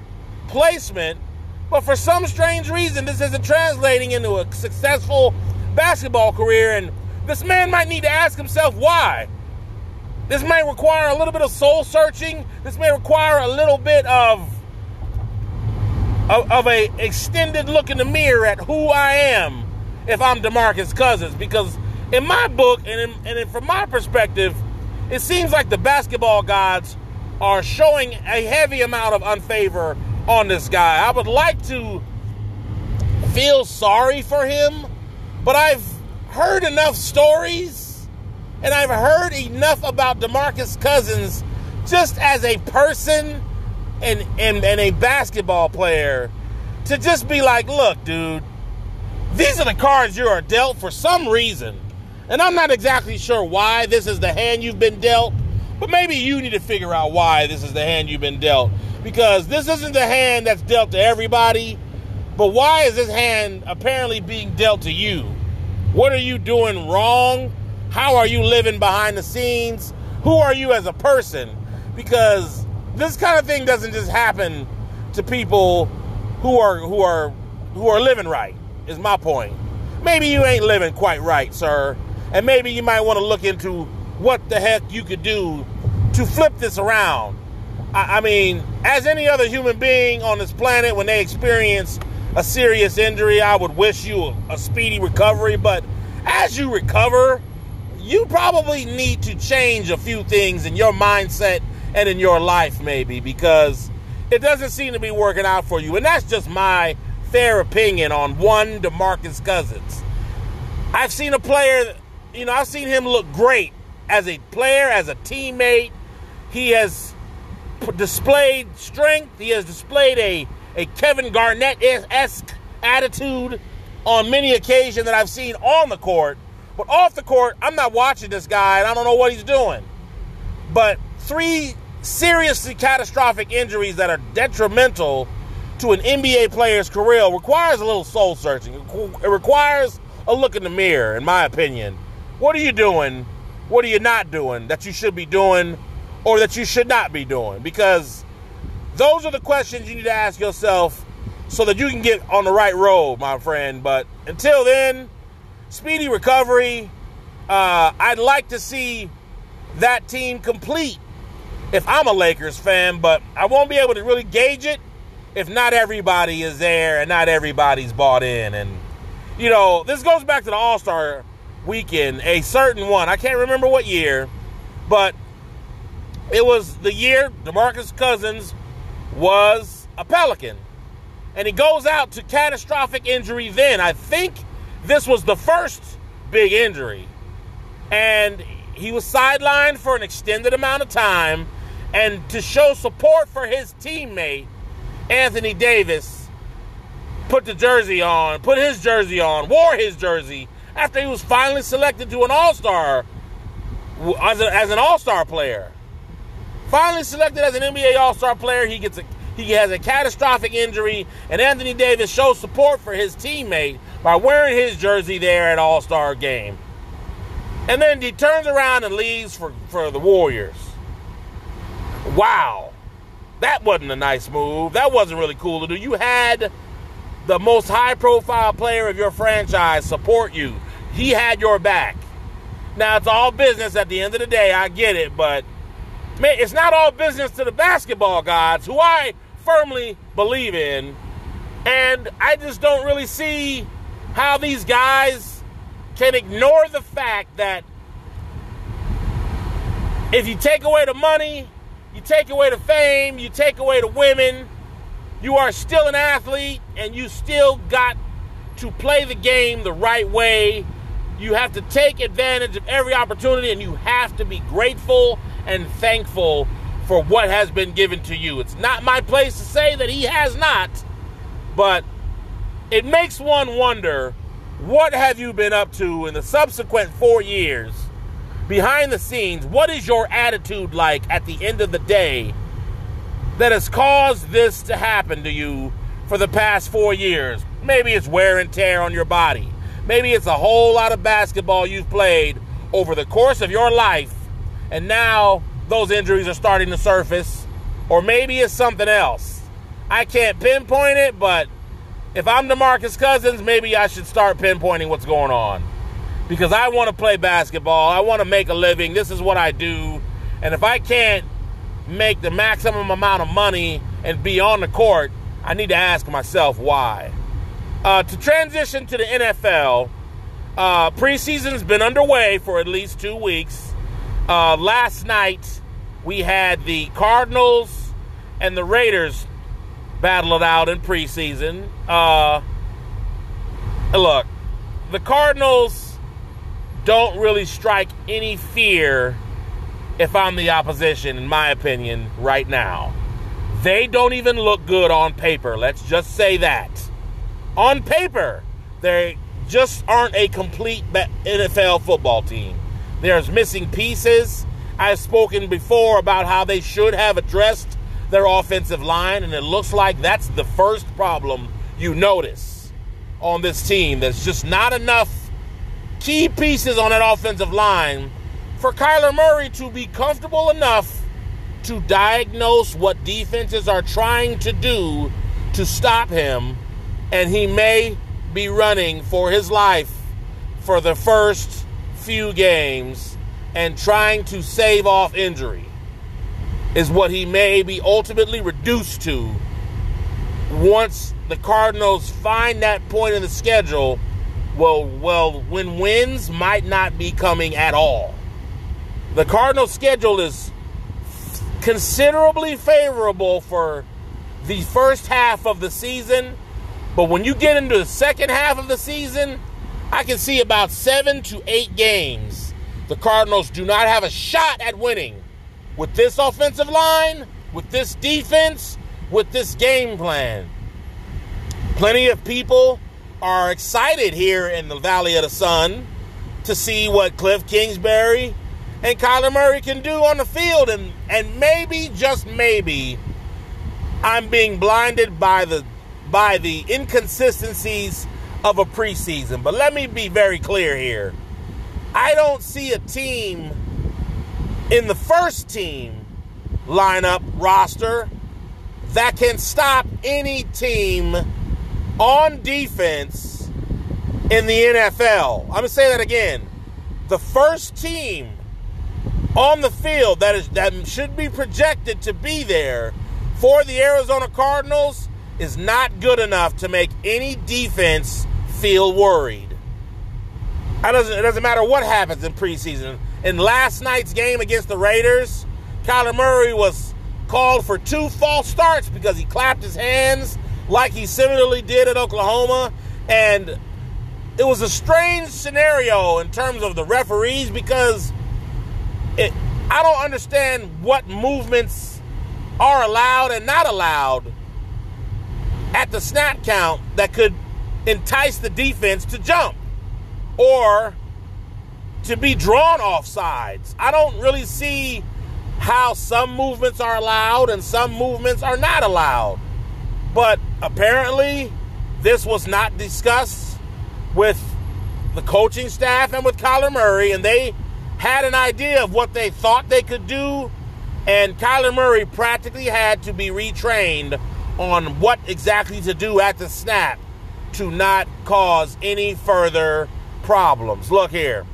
Speaker 1: placement, but for some strange reason, this isn't translating into a successful basketball career. And this man might need to ask himself why. This may require a little bit of soul searching. This may require a little bit of of, of a extended look in the mirror at who I am if I'm DeMarcus Cousins because in my book and, in, and in, from my perspective, it seems like the basketball gods are showing a heavy amount of unfavor on this guy. I would like to feel sorry for him, but I've heard enough stories and I've heard enough about DeMarcus Cousins just as a person and, and, and a basketball player to just be like, look, dude, these are the cards you are dealt for some reason. And I'm not exactly sure why this is the hand you've been dealt, but maybe you need to figure out why this is the hand you've been dealt. Because this isn't the hand that's dealt to everybody, but why is this hand apparently being dealt to you? What are you doing wrong? How are you living behind the scenes? Who are you as a person? Because this kind of thing doesn't just happen to people who are who are who are living right. Is my point. Maybe you ain't living quite right, sir. And maybe you might want to look into what the heck you could do to flip this around. I, I mean, as any other human being on this planet, when they experience a serious injury, I would wish you a, a speedy recovery. But as you recover, you probably need to change a few things in your mindset and in your life, maybe, because it doesn't seem to be working out for you. And that's just my fair opinion on one DeMarcus Cousins. I've seen a player, you know, I've seen him look great as a player, as a teammate. He has displayed strength. He has displayed a, a Kevin Garnett esque attitude on many occasions that I've seen on the court. But off the court, I'm not watching this guy and I don't know what he's doing. But three seriously catastrophic injuries that are detrimental to an NBA player's career requires a little soul searching. It requires a look in the mirror, in my opinion. What are you doing? What are you not doing that you should be doing or that you should not be doing? Because those are the questions you need to ask yourself so that you can get on the right road, my friend. But until then, speedy recovery. Uh, I'd like to see that team complete if I'm a Lakers fan, but I won't be able to really gauge it if not everybody is there and not everybody's bought in. And, you know, this goes back to the All Star weekend, a certain one. I can't remember what year, but it was the year DeMarcus Cousins was a Pelican. And he goes out to catastrophic injury then. I think this was the first big injury. And he was sidelined for an extended amount of time. And to show support for his teammate, Anthony Davis put the jersey on, put his jersey on, wore his jersey after he was finally selected to an All Star as, as an All Star player. Finally selected as an NBA All Star player, he gets a he has a catastrophic injury, and Anthony Davis shows support for his teammate by wearing his jersey there at All Star game. And then he turns around and leaves for, for the Warriors. Wow. That wasn't a nice move. That wasn't really cool to do. You had the most high profile player of your franchise support you, he had your back. Now, it's all business at the end of the day. I get it, but man, it's not all business to the basketball gods, who I firmly believe in. And I just don't really see how these guys can ignore the fact that if you take away the money, take away the fame, you take away the women, you are still an athlete and you still got to play the game the right way. You have to take advantage of every opportunity and you have to be grateful and thankful for what has been given to you. It's not my place to say that he has not, but it makes one wonder what have you been up to in the subsequent 4 years behind the scenes, what is your attitude like at the end of the day that has caused this to happen to you for the past four years? Maybe it's wear and tear on your body. Maybe it's a whole lot of basketball you've played over the course of your life, and now those injuries are starting to surface. Or maybe it's something else. I can't pinpoint it, but if I'm DeMarcus Cousins, maybe I should start pinpointing what's going on because I want to play basketball. I want to make a living. This is what I do. And if I can't make the maximum amount of money and be on the court, I need to ask myself why. Uh, to transition to the NFL, uh, preseason's been underway for at least two weeks. Uh, last night, we had the Cardinals and the Raiders battle it out in preseason. Uh, look, the Cardinals don't really strike any fear if I'm the opposition, in my opinion, right now. They don't even look good on paper. Let's just say that. On paper, they just aren't a complete NFL football team. There's missing pieces. I've spoken before about how they should have addressed their offensive line, and it looks like that's the first problem you notice on this team. There's just not enough key pieces on that offensive line for Kyler Murray to be comfortable enough to diagnose what defenses are trying to do to stop him, and he may be running for his life for the first few games and trying to save off injury. is what he may be ultimately reduced to once the Cardinals find that point in the schedule. Well, well, when wins might not be coming at all. The Cardinals' schedule is considerably favorable for the first half of the season, but when you get into the second half of the season, I can see about seven to eight games. The Cardinals do not have a shot at winning with this offensive line, with this defense, with this game plan. Plenty of people are excited here in the Valley of the Sun to see what Cliff Kingsbury and Kyler Murray can do on the field. And, and maybe, just maybe, I'm being blinded by the by the inconsistencies of a preseason. But let me be very clear here. I don't see a team in the first team lineup roster that can stop any team on defense in the NFL. I'm going to say that again. The first team on the field that is that should be projected to be there for the Arizona Cardinals is not good enough to make any defense feel worried. Doesn't, it doesn't matter what happens in preseason. In last night's game against the Raiders, Kyler Murray was called for two false starts because he clapped his hands like he similarly did at Oklahoma. And it was a strange scenario in terms of the referees because it, I don't understand what movements are allowed and not allowed at the snap count that could entice the defense to jump or to be drawn off sides. I don't really see how some movements are allowed and some movements are not allowed. But apparently, this was not discussed with the coaching staff and with Kyler Murray, and they had an idea of what they thought they could do, and Kyler Murray practically had to be retrained on what exactly to do at the snap to not cause any further problems. Look here.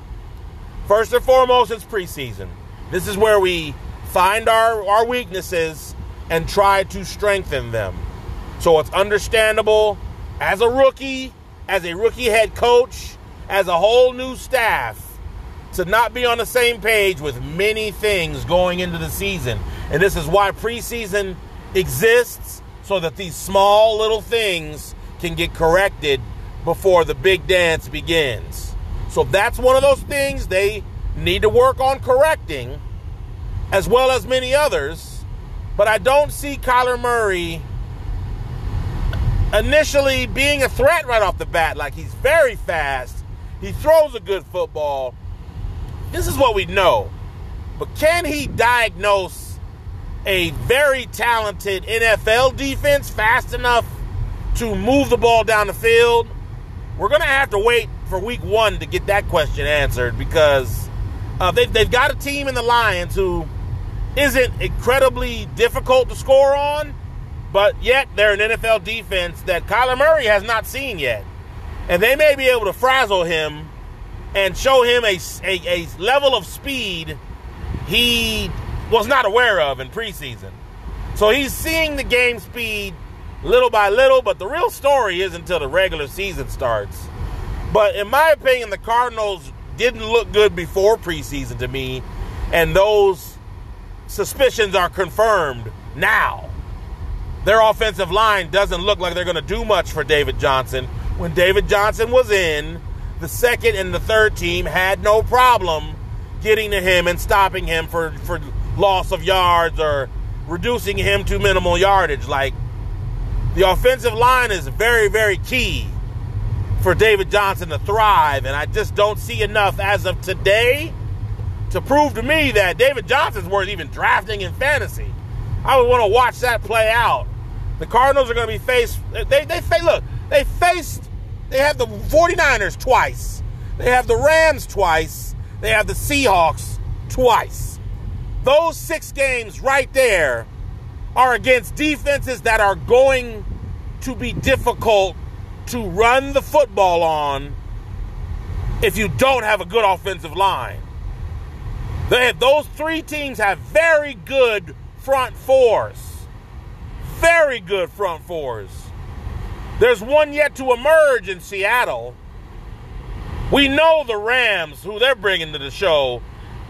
Speaker 1: First and foremost, it's preseason. This is where we find our, our weaknesses and try to strengthen them. So it's understandable as a rookie, as a rookie head coach, as a whole new staff to not be on the same page with many things going into the season. And this is why preseason exists so that these small little things can get corrected before the big dance begins. So that's one of those things they need to work on correcting, as well as many others. But I don't see Kyler Murray initially being a threat right off the bat. Like he's very fast, he throws a good football. This is what we know. But can he diagnose a very talented NFL defense fast enough to move the ball down the field? We're going to have to wait for week one to get that question answered because uh, they've, they've got a team in the Lions who isn't incredibly difficult to score on, but yet they're an NFL defense that Kyler Murray has not seen yet. And they may be able to frazzle him and show him a, a, a level of speed he was not aware of in preseason. So he's seeing the game speed little by little, but the real story is until the regular season starts. But in my opinion, the Cardinals didn't look good before preseason to me, and those suspicions are confirmed now. Their offensive line doesn't look like they're going to do much for David Johnson. When David Johnson was in, the second and the third team had no problem getting to him and stopping him for, for loss of yards or reducing him to minimal yardage. Like the offensive line is very, very key for David Johnson to thrive, and I just don't see enough as of today to prove to me that David Johnson's worth even drafting in fantasy. I would want to watch that play out. The Cardinals are going to be faced. They they face look. They faced. They have the 49ers twice. They have the Rams twice. They have the Seahawks twice. Those six games right there are against defenses that are going to be difficult to run the football on if you don't have a good offensive line. They have, those three teams have very good front fours. Very good front fours. There's one yet to emerge in Seattle. We know the Rams, who they're bringing to the show.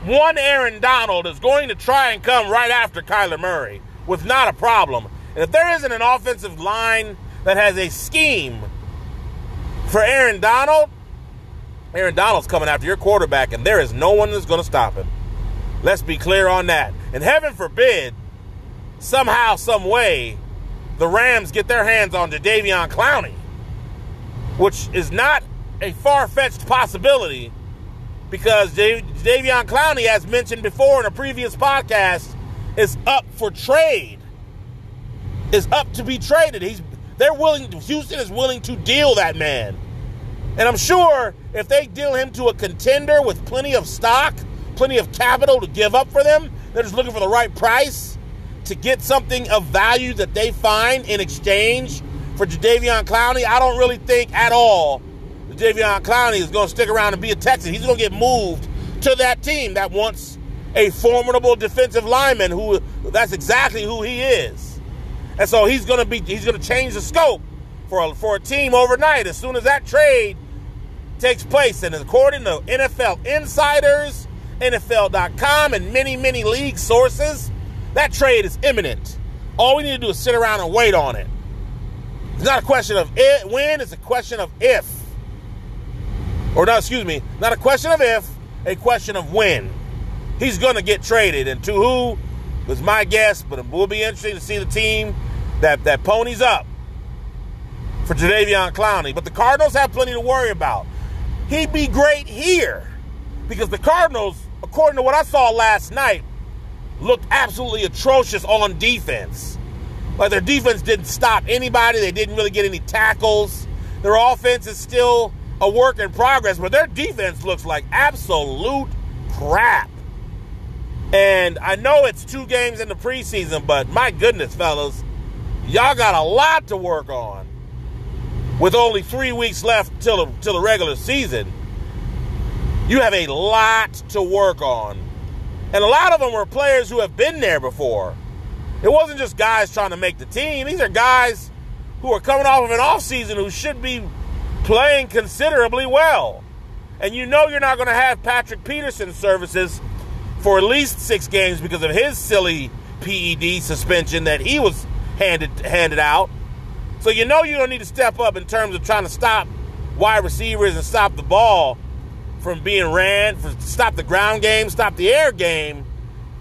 Speaker 1: One Aaron Donald is going to try and come right after Kyler Murray with not a problem. And if there isn't an offensive line that has a scheme for Aaron Donald, Aaron Donald's coming after your quarterback, and there is no one that's going to stop him. Let's be clear on that. And heaven forbid, somehow, some way, the Rams get their hands on Jadeveon Clowney, which is not a far-fetched possibility because Jadeveon Clowney, as mentioned before in a previous podcast, is up for trade. Is up to be traded. He's they're willing. Houston is willing to deal that man, and I'm sure if they deal him to a contender with plenty of stock, plenty of capital to give up for them, they're just looking for the right price to get something of value that they find in exchange for Jadeveon Clowney. I don't really think at all Jadeveon Clowney is going to stick around and be a Texan. He's going to get moved to that team that wants a formidable defensive lineman who that's exactly who he is. And so he's going to be he's going to change the scope for a, for a team overnight as soon as that trade takes place and according to NFL insiders, NFL.com and many many league sources, that trade is imminent. All we need to do is sit around and wait on it. It's not a question of it, when, it's a question of if. Or not, excuse me, not a question of if, a question of when. He's going to get traded. And to who was my guess, but it will be interesting to see the team that, that ponies up for Jadeveon Clowney. But the Cardinals have plenty to worry about. He'd be great here because the Cardinals, according to what I saw last night, looked absolutely atrocious on defense. Like their defense didn't stop anybody, they didn't really get any tackles. Their offense is still a work in progress, but their defense looks like absolute crap. And I know it's two games in the preseason, but my goodness, fellas, y'all got a lot to work on. With only three weeks left till till the regular season, you have a lot to work on. And a lot of them were players who have been there before. It wasn't just guys trying to make the team. These are guys who are coming off of an offseason who should be playing considerably well. And you know you're not going to have Patrick Peterson services for at least six games because of his silly PED suspension that he was handed handed out. So you know you're going to need to step up in terms of trying to stop wide receivers and stop the ball from being ran, for stop the ground game, stop the air game.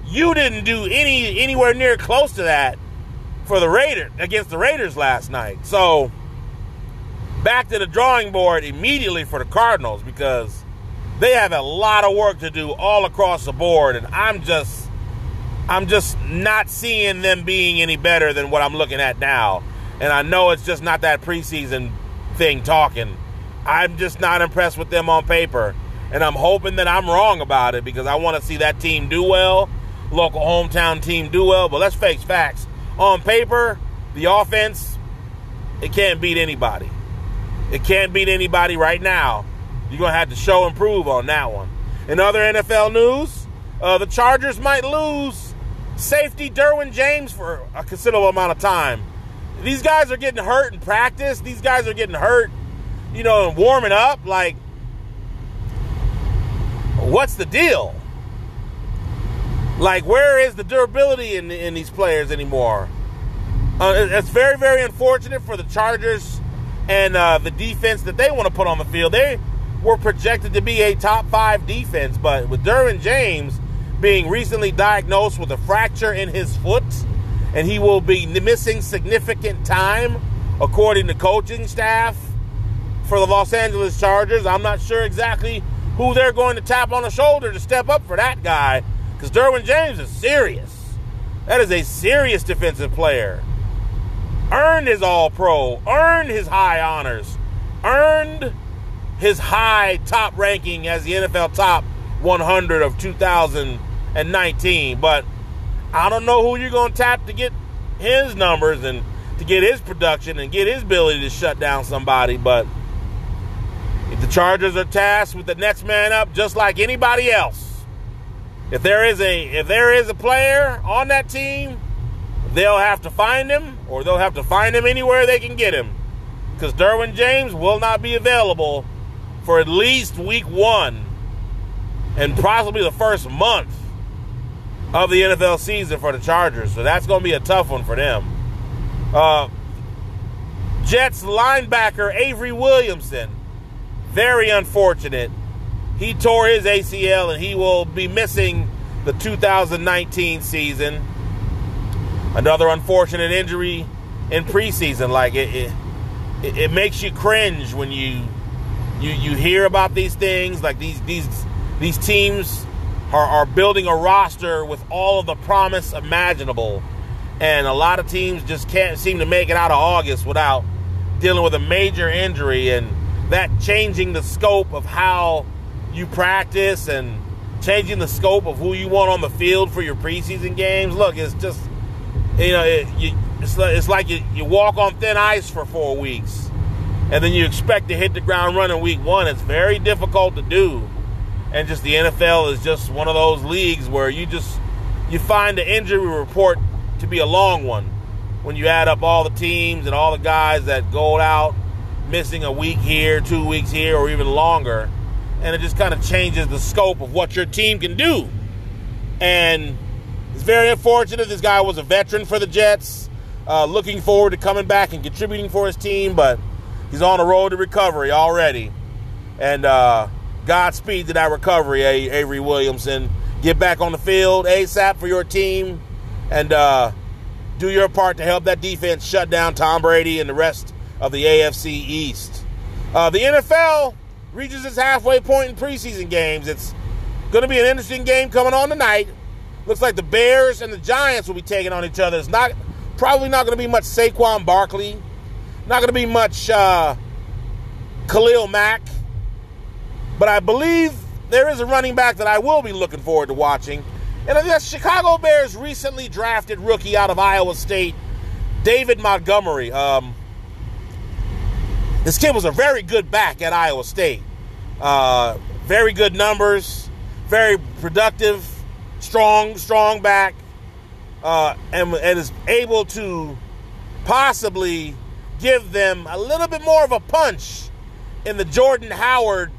Speaker 1: You didn't do any anywhere near close to that for the Raiders against the Raiders last night. So back to the drawing board immediately for the Cardinals because they have a lot of work to do all across the board and I'm just I'm just not seeing them being any better than what I'm looking at now. And I know it's just not that preseason thing talking. I'm just not impressed with them on paper. And I'm hoping that I'm wrong about it because I want to see that team do well, local hometown team do well. But let's face facts. On paper, the offense, it can't beat anybody. It can't beat anybody right now. You're going to have to show and prove on that one. In other NFL news, uh, the Chargers might lose safety Derwin James for a considerable amount of time. These guys are getting hurt in practice. These guys are getting hurt, you know, warming up. Like, what's the deal? Like, where is the durability in, in these players anymore? Uh, it's very, very unfortunate for the Chargers and uh, the defense that they want to put on the field. They were projected to be a top five defense, but with Derwin James being recently diagnosed with a fracture in his foot, and he will be missing significant time, according to coaching staff for the Los Angeles Chargers. I'm not sure exactly who they're going to tap on the shoulder to step up for that guy, because Derwin James is serious. That is a serious defensive player earned his All Pro, earned his high honors, earned his high top ranking as the NFL top 100 of 2019. But I don't know who you're going to tap to get his numbers and to get his production and get his ability to shut down somebody. But the Chargers are tasked with the next man up, just like anybody else, if there is a if there is a player on that team, they'll have to find him or they'll have to find him anywhere they can get him. Because Derwin James will not be available for at least week one and possibly the first month of the NFL season for the Chargers. So that's going to be a tough one for them. Uh, Jets linebacker Avery Williamson, very unfortunate. He tore his ACL and he will be missing the 2019 season. Another unfortunate injury in preseason. Like it, it, it makes you cringe when you you you hear about these things. Like these these these teams are, are building a roster with all of the promise imaginable, and a lot of teams just can't seem to make it out of August without dealing with a major injury and that changing the scope of how you practice and changing the scope of who you want on the field for your preseason games. Look, it's just you know it, you, it's, like, it's like you, you walk on thin ice for four weeks and then you expect to hit the ground running week one. It's very difficult to do and just the NFL is just one of those leagues where you just you find the injury report to be a long one when you add up all the teams and all the guys that go out missing a week here, two weeks here, or even longer, and it just kind of changes the scope of what your team can do. And it's very unfortunate. This guy was a veteran for the Jets, uh, looking forward to coming back and contributing for his team, but he's on the road to recovery already. And uh, Godspeed to that recovery, Avery Williamson. Get back on the field ASAP for your team and uh, do your part to help that defense shut down Tom Brady and the rest of the AFC East. Uh, the NFL reaches its halfway point in preseason games. It's going to be an interesting game coming on tonight. Looks like the Bears and the Giants will be taking on each other. It's not probably not going to be much Saquon Barkley. Not going to be much uh, Khalil Mack. But I believe there is a running back that I will be looking forward to watching. And the Chicago Bears recently drafted rookie out of Iowa State, David Montgomery. Um, this kid was a very good back at Iowa State. Uh, very good numbers, very productive, strong, strong back, uh, and, and is able to possibly give them a little bit more of a punch in the Jordan Howard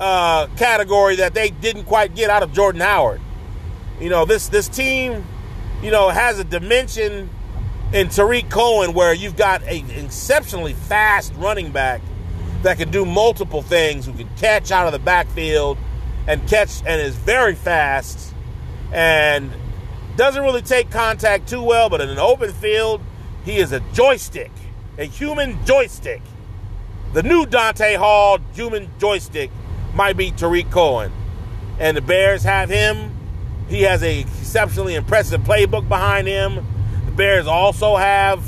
Speaker 1: uh, category that they didn't quite get out of Jordan Howard. You know, this this team, you know, has a dimension in Tarik Cohen where you've got an exceptionally fast running back that can do multiple things, who can catch out of the backfield and catch and is very fast and doesn't really take contact too well, but in an open field, he is a joystick, a human joystick. The new Dante Hall human joystick might be Tarik Cohen. And the Bears have him. He has a exceptionally impressive playbook behind him. Bears also have,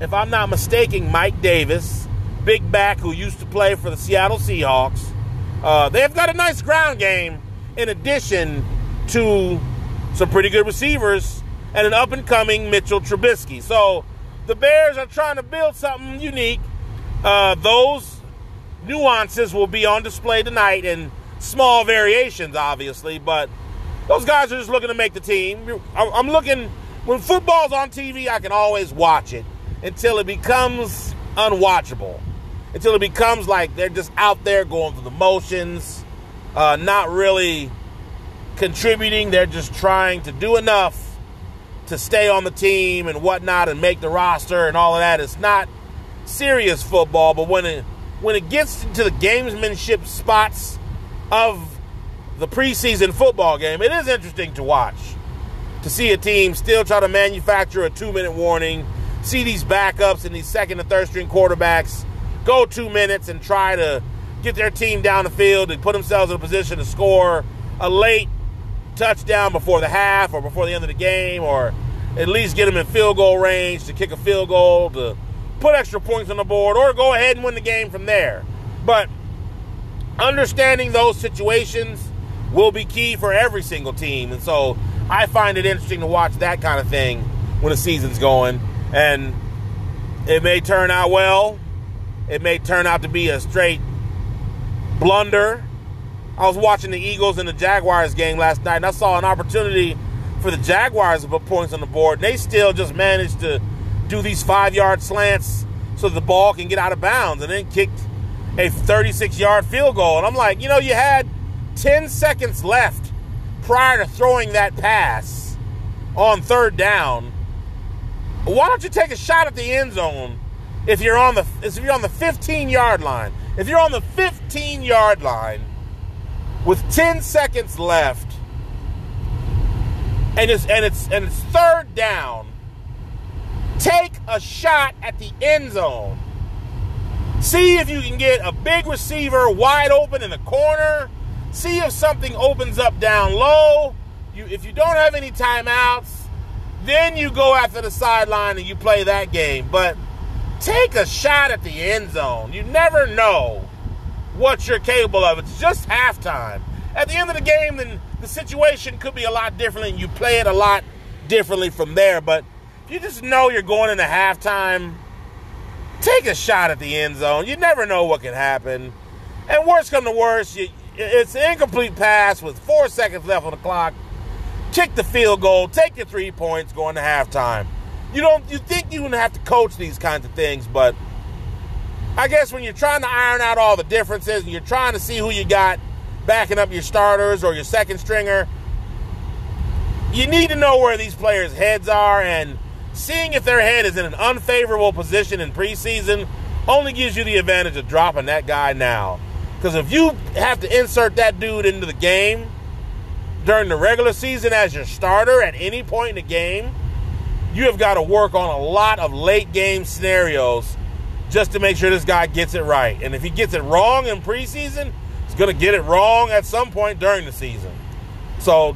Speaker 1: if I'm not mistaken, Mike Davis, big back who used to play for the Seattle Seahawks. Uh, they've got a nice ground game in addition to some pretty good receivers and an up and coming Mitchell Trubisky. So the Bears are trying to build something unique. Uh, those nuances will be on display tonight and small variations, obviously, but those guys are just looking to make the team. I'm looking, when football's on TV, I can always watch it until it becomes unwatchable. Until it becomes like they're just out there going through the motions, uh, not really contributing. They're just trying to do enough to stay on the team and whatnot and make the roster and all of that. It's not serious football, but when it when it gets into the gamesmanship spots of the preseason football game, it is interesting to watch. To see a team still try to manufacture a two minute warning, see these backups and these second and third string quarterbacks go two minutes and try to get their team down the field and put themselves in a position to score a late touchdown before the half or before the end of the game, or at least get them in field goal range to kick a field goal to put extra points on the board or go ahead and win the game from there. But understanding those situations will be key for every single team. And so I find it interesting to watch that kind of thing when the season's going. And it may turn out well, it may turn out to be a straight blunder. I was watching the Eagles and the Jaguars game last night, and I saw an opportunity for the Jaguars to put points on the board, and they still just managed to do these five yard slants so the ball can get out of bounds, and then kicked a 36 yard field goal. And I'm like, you know, you had 10 seconds left prior to throwing that pass on third down. Why don't you take a shot at the end zone if you're on the if you're on the 15 yard line? If you're on the 15 yard line with 10 seconds left and it's and it's and it's third down, take a shot at the end zone. See if you can get a big receiver wide open in the corner. See if something opens up down low. You if you don't have any timeouts, then you go after the sideline and you play that game. But take a shot at the end zone. You never know what you're capable of. It's just halftime. At the end of the game, then the situation could be a lot different and you play it a lot differently from there. But if you just know you're going into halftime, take a shot at the end zone. You never know what can happen. And worst come to worst, you, it's an incomplete pass with four seconds left on the clock. Kick the field goal, take your three points, going to halftime. You don't you think you wouldn't have to coach these kinds of things, but I guess when you're trying to iron out all the differences and you're trying to see who you got backing up your starters or your second stringer, you need to know where these players' heads are and seeing if their head is in an unfavorable position in preseason only gives you the advantage of dropping that guy now. Because if you have to insert that dude into the game during the regular season as your starter at any point in the game, you have got to work on a lot of late game scenarios just to make sure this guy gets it right. And if he gets it wrong in preseason, he's going to get it wrong at some point during the season. So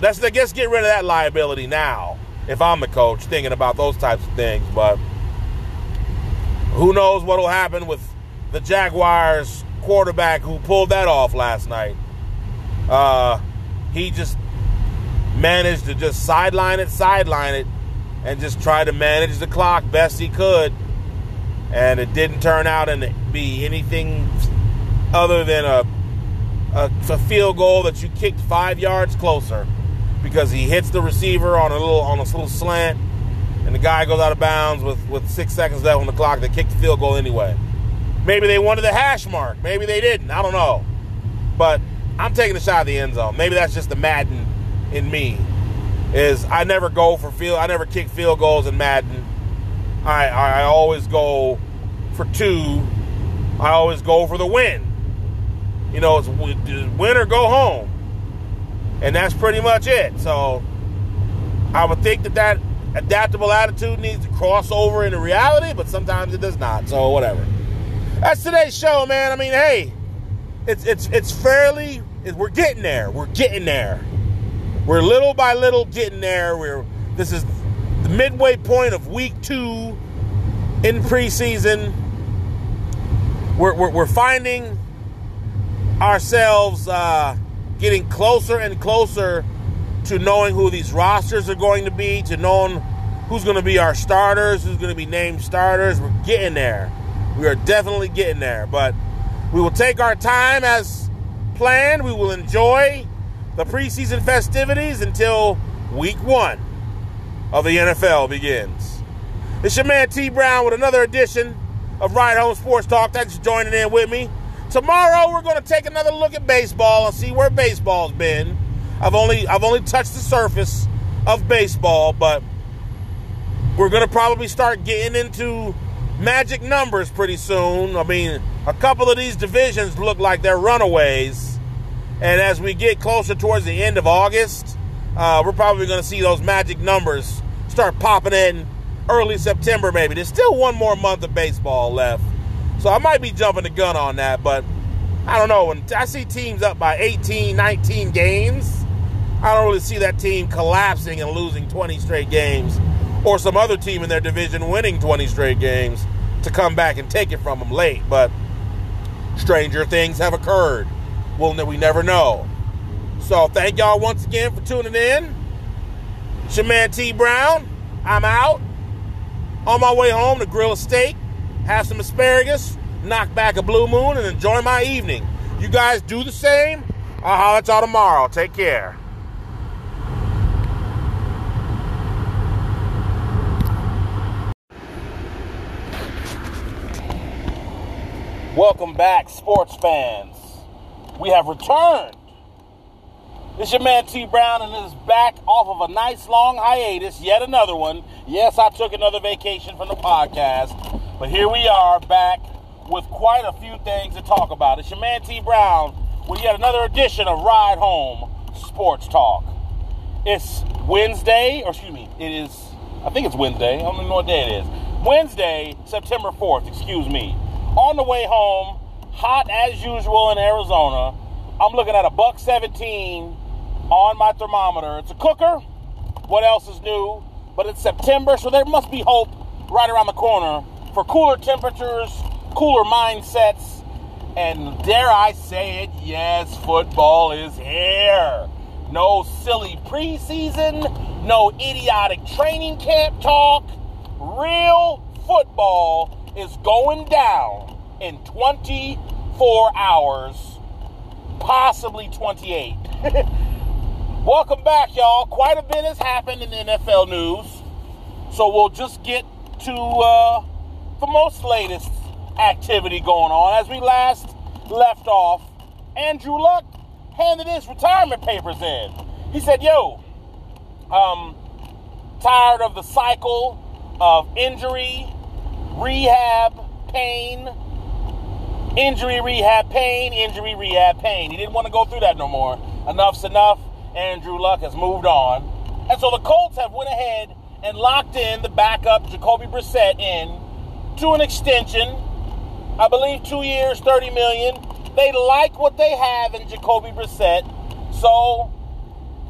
Speaker 1: let's, I guess, get rid of that liability now if I'm the coach thinking about those types of things. But who knows what will happen with the Jaguars quarterback who pulled that off last night. Uh, he just managed to just sideline it, sideline it, and just try to manage the clock best he could. And it didn't turn out and be anything other than a, a, a field goal that you kicked five yards closer because he hits the receiver on a little on a little slant, and the guy goes out of bounds with, with six seconds left on the clock. They kick the field goal anyway. Maybe they wanted the hash mark. Maybe they didn't. I don't know. But I'm taking a shot at the end zone. Maybe that's just the Madden in me. Is I never go for field. I never kick field goals in Madden. I I always go for two. I always go for the win. You know, it's win or go home, and that's pretty much it. So I would think that that adaptable attitude needs to cross over into reality, but sometimes it does not. So whatever. That's today's show, man. I mean, hey, it's it's it's fairly we're getting there. We're getting there. We're little by little getting there. We're this is the midway point of week two in preseason. We're we're, we're finding ourselves uh, getting closer and closer to knowing who these rosters are going to be, to knowing who's going to be our starters, who's going to be named starters. We're getting there. We are definitely getting there, but we will take our time as planned. We will enjoy the preseason festivities until week one of the NFL begins. It's your man T Brown with another edition of Ride Home Sports Talk. Thanks for joining in with me. Tomorrow we're going to take another look at baseball and see where baseball's been. I've only I've only touched the surface of baseball, but we're going to probably start getting into magic numbers pretty soon. I mean, a couple of these divisions look like they're runaways. And as we get closer towards the end of August, uh, we're probably going to see those magic numbers start popping in early September, maybe. There's still one more month of baseball left. So I might be jumping the gun on that, but I don't know. When I see teams up by 18, 19 games, I don't really see that team collapsing and losing 20 straight games or some other team in their division winning 20 straight games to come back and take it from them late. But stranger things have occurred. Well, we never know. So thank y'all once again for tuning in. It's your man T Brown. I'm out. On my way home to grill a steak, have some asparagus, knock back a blue moon, and enjoy my evening. You guys do the same. I'll holler at y'all tomorrow. Take care. Welcome back, sports fans. We have returned. It's your man T Brown, and is back off of a nice long hiatus. Yet another one. Yes, I took another vacation from the podcast, but here we are back with quite a few things to talk about. It's your man T Brown with yet another edition of Ride Home Sports Talk. It's Wednesday, or excuse me, it is, I think it's Wednesday. I don't even know what day it is. Wednesday, September 4th, excuse me on the way home, hot as usual in Arizona. I'm looking at a buck 17 on my thermometer. It's a cooker. What else is new? But it's September, so there must be hope right around the corner for cooler temperatures, cooler mindsets, and dare I say it, yes, football is here. No silly preseason, no idiotic training camp talk. Real football is going down in 24 hours, possibly 28. Welcome back, y'all. Quite a bit has happened in the NFL news, so we'll just get to uh, the most latest activity going on. As we last left off, Andrew Luck handed his retirement papers in. He said, Yo, um, tired of the cycle of injury, rehab, pain, injury, rehab, pain, injury, rehab, pain. He didn't want to go through that no more. Enough's enough. Andrew Luck has moved on. And so the Colts have went ahead and locked in the backup Jacoby Brissett in to an extension. I believe two years, 30 million. They like what they have in Jacoby Brissett. So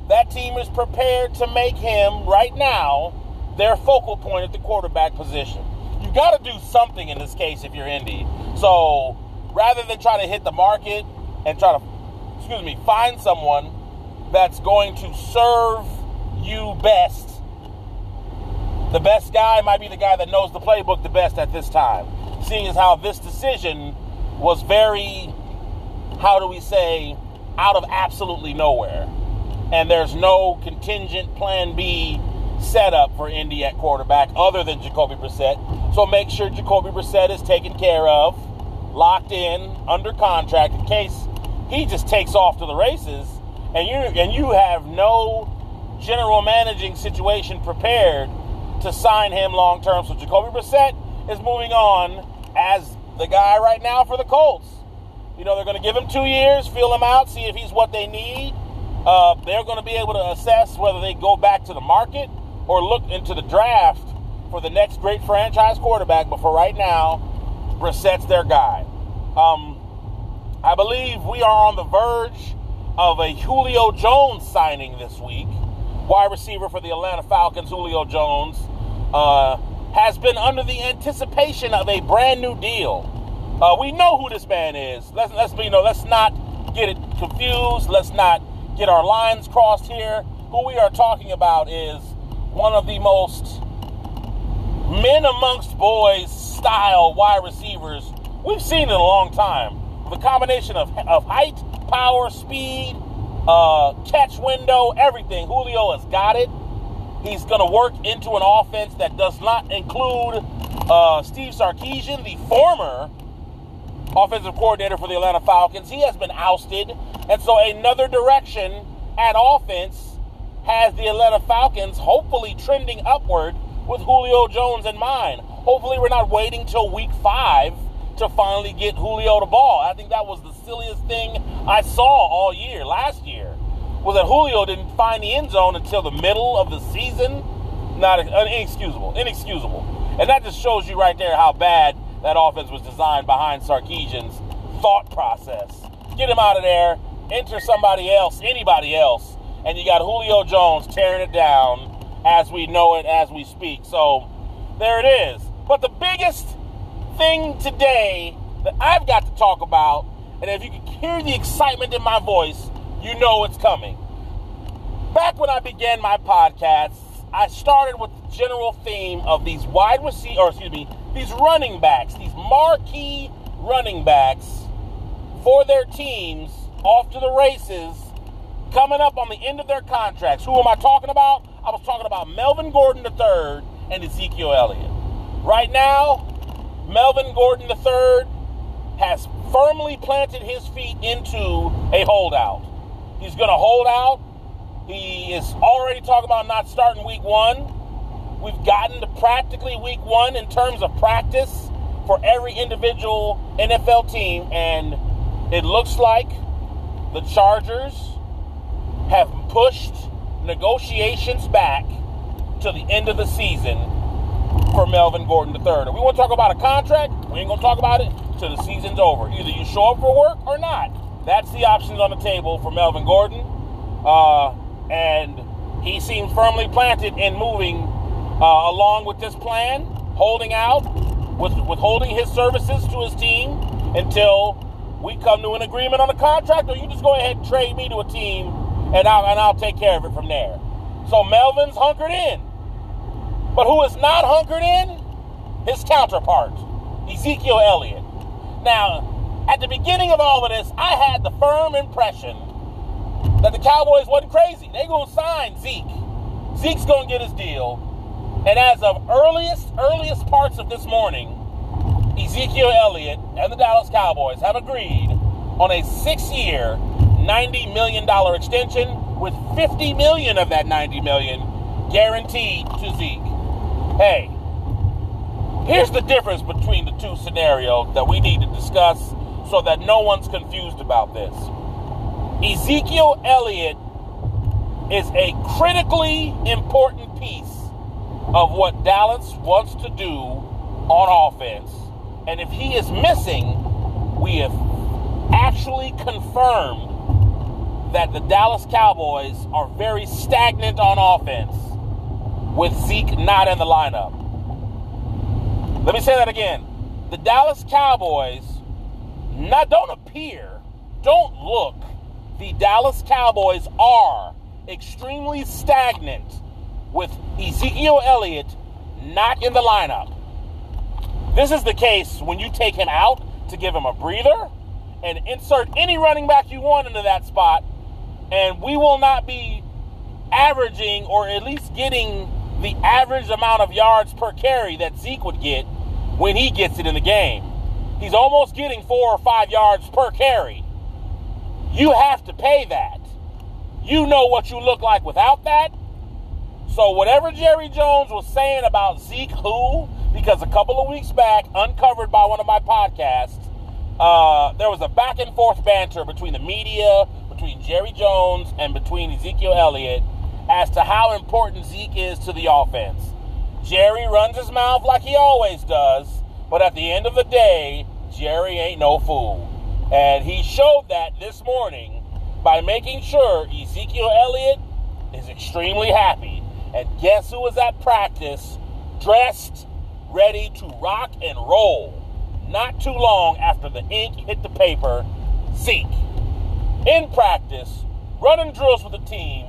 Speaker 1: that team is prepared to make him right now their focal point at the quarterback position you got to do something in this case if you're Indy. So rather than try to hit the market and try to, excuse me, find someone that's going to serve you best, the best guy might be the guy that knows the playbook the best at this time. Seeing as how this decision was very, how do we say, out of absolutely nowhere. And there's no contingent plan B setup for Indy at quarterback other than Jacoby Brissett. So make sure Jacoby Brissett is taken care of, locked in, under contract in case he just takes off to the races and you and you have no general managing situation prepared to sign him long term. So Jacoby Brissett is moving on as the guy right now for the Colts. You know, they're going to give him two years, feel him out, see if he's what they need. Uh, they're going to be able to assess whether they go back to the market or look into the draft for the next great franchise quarterback. But for right now, Brissett's their guy. Um, I believe we are on the verge of a Julio Jones signing this week. Wide receiver for the Atlanta Falcons, Julio Jones, uh, has been under the anticipation of a brand new deal. Uh, we know who this man is. Let's let's you know. Let's not get it confused. Let's not get our lines crossed here. Who we are talking about is one of the most men amongst boys style wide receivers we've seen in a long time. The combination of, of height, power, speed, uh, catch window, everything. Julio has got it. He's going to work into an offense that does not include uh, Steve Sarkisian, the former offensive coordinator for the Atlanta Falcons. He has been ousted. And so another direction at offense has the Atlanta Falcons hopefully trending upward with Julio Jones in mind. Hopefully, we're not waiting till week five to finally get Julio the ball. I think that was the silliest thing I saw all year, last year, was that Julio didn't find the end zone until the middle of the season. Not inexcusable, inexcusable. And that just shows you right there how bad that offense was designed behind Sarkisian's thought process. Get him out of there, enter somebody else, anybody else, and you got Julio Jones tearing it down as we know it as we speak. So there it is. But the biggest thing today that I've got to talk about, and if you can hear the excitement in my voice, you know it's coming. Back when I began my podcast, I started with the general theme of these wide receiver, or excuse me, these running backs, these marquee running backs for their teams off to the races coming up on the end of their contracts. Who am I talking about? I was talking about Melvin Gordon III and Ezekiel Elliott. Right now, Melvin Gordon III has firmly planted his feet into a holdout. He's going to hold out. He is already talking about not starting week one. We've gotten to practically week one in terms of practice for every individual NFL team, and it looks like the Chargers have pushed negotiations back to the end of the season for Melvin Gordon III. If we want to talk about a contract, we ain't going to talk about it till the season's over. Either you show up for work or not. That's the options on the table for Melvin Gordon. Uh, and he seems firmly planted in moving uh, along with this plan, holding out, with, withholding his services to his team until we come to an agreement on a contract, or you just go ahead and trade me to a team and I'll, and I'll take care of it from there. So Melvin's hunkered in. But who is not hunkered in? His counterpart, Ezekiel Elliott. Now, at the beginning of all of this, I had the firm impression that the Cowboys wasn't crazy. They gonna sign Zeke. Zeke's gonna get his deal. And as of earliest, earliest parts of this morning, Ezekiel Elliott and the Dallas Cowboys have agreed on a six-year, $90 million extension with 50 million of that 90 million guaranteed to Zeke. Hey, here's the difference between the two scenarios that we need to discuss so that no one's confused about this. Ezekiel Elliott is a critically important piece of what Dallas wants to do on offense. And if he is missing, we have actually confirmed that the Dallas Cowboys are very stagnant on offense with Zeke not in the lineup. Let me say that again. The Dallas Cowboys not don't appear, don't look. The Dallas Cowboys are extremely stagnant with Ezekiel Elliott not in the lineup. This is the case when you take him out to give him a breather and insert any running back you want into that spot and we will not be averaging or at least getting the average amount of yards per carry that Zeke would get when he gets it in the game. He's almost getting four or five yards per carry. You have to pay that. You know what you look like without that. So, whatever Jerry Jones was saying about Zeke, who, because a couple of weeks back, uncovered by one of my podcasts, uh, there was a back and forth banter between the media, between Jerry Jones and between Ezekiel Elliott as to how important Zeke is to the offense. Jerry runs his mouth like he always does, but at the end of the day, Jerry ain't no fool. And he showed that this morning by making sure Ezekiel Elliott is extremely happy. And guess who was at practice, dressed, ready to rock and roll? Not too long after the ink hit the paper, Zeke in practice, running drills with the team,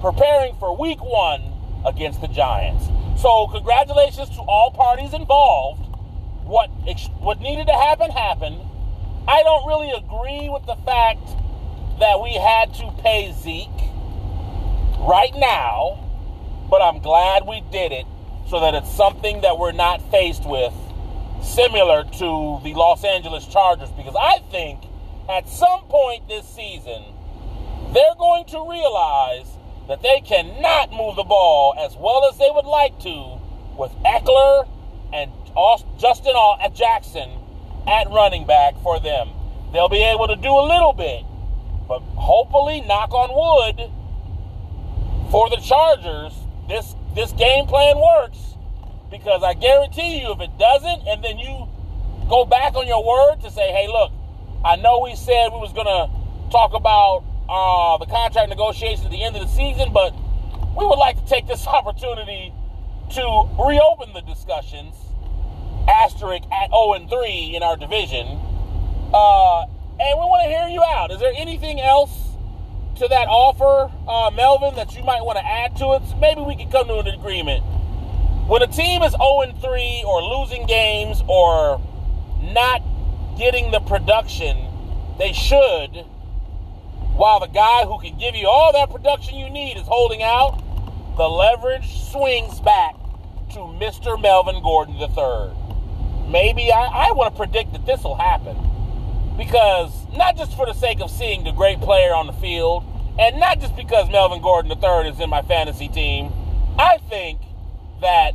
Speaker 1: preparing for week one against the Giants. So, congratulations to all parties involved. What, what needed to happen happened. I don't really agree with the fact that we had to pay Zeke right now, but I'm glad we did it so that it's something that we're not faced with similar to the Los Angeles Chargers because I think at some point this season, they're going to realize that they cannot move the ball as well as they would like to with Ekeler and Justin uh, Jackson at running back for them. They'll be able to do a little bit, but hopefully, knock on wood, for the Chargers, this this game plan works because I guarantee you, if it doesn't, and then you go back on your word to say, "Hey, look, I know we said we was to talk about uh, the contract negotiations at the end of the season, but we would like to take this opportunity to reopen the discussions. Asterisk at 0 and 3 in our division. Uh, and we want to hear you out. Is there anything else to that offer, uh, Melvin, that you might want to add to it? So maybe we can come to an agreement. When a team is 0 and 3 or losing games or not getting the production they should, while the guy who can give you all that production you need is holding out, the leverage swings back to Mr. Melvin Gordon III. Maybe I, I want to predict that this will happen. Because, not just for the sake of seeing the great player on the field, and not just because Melvin Gordon III is in my fantasy team, I think that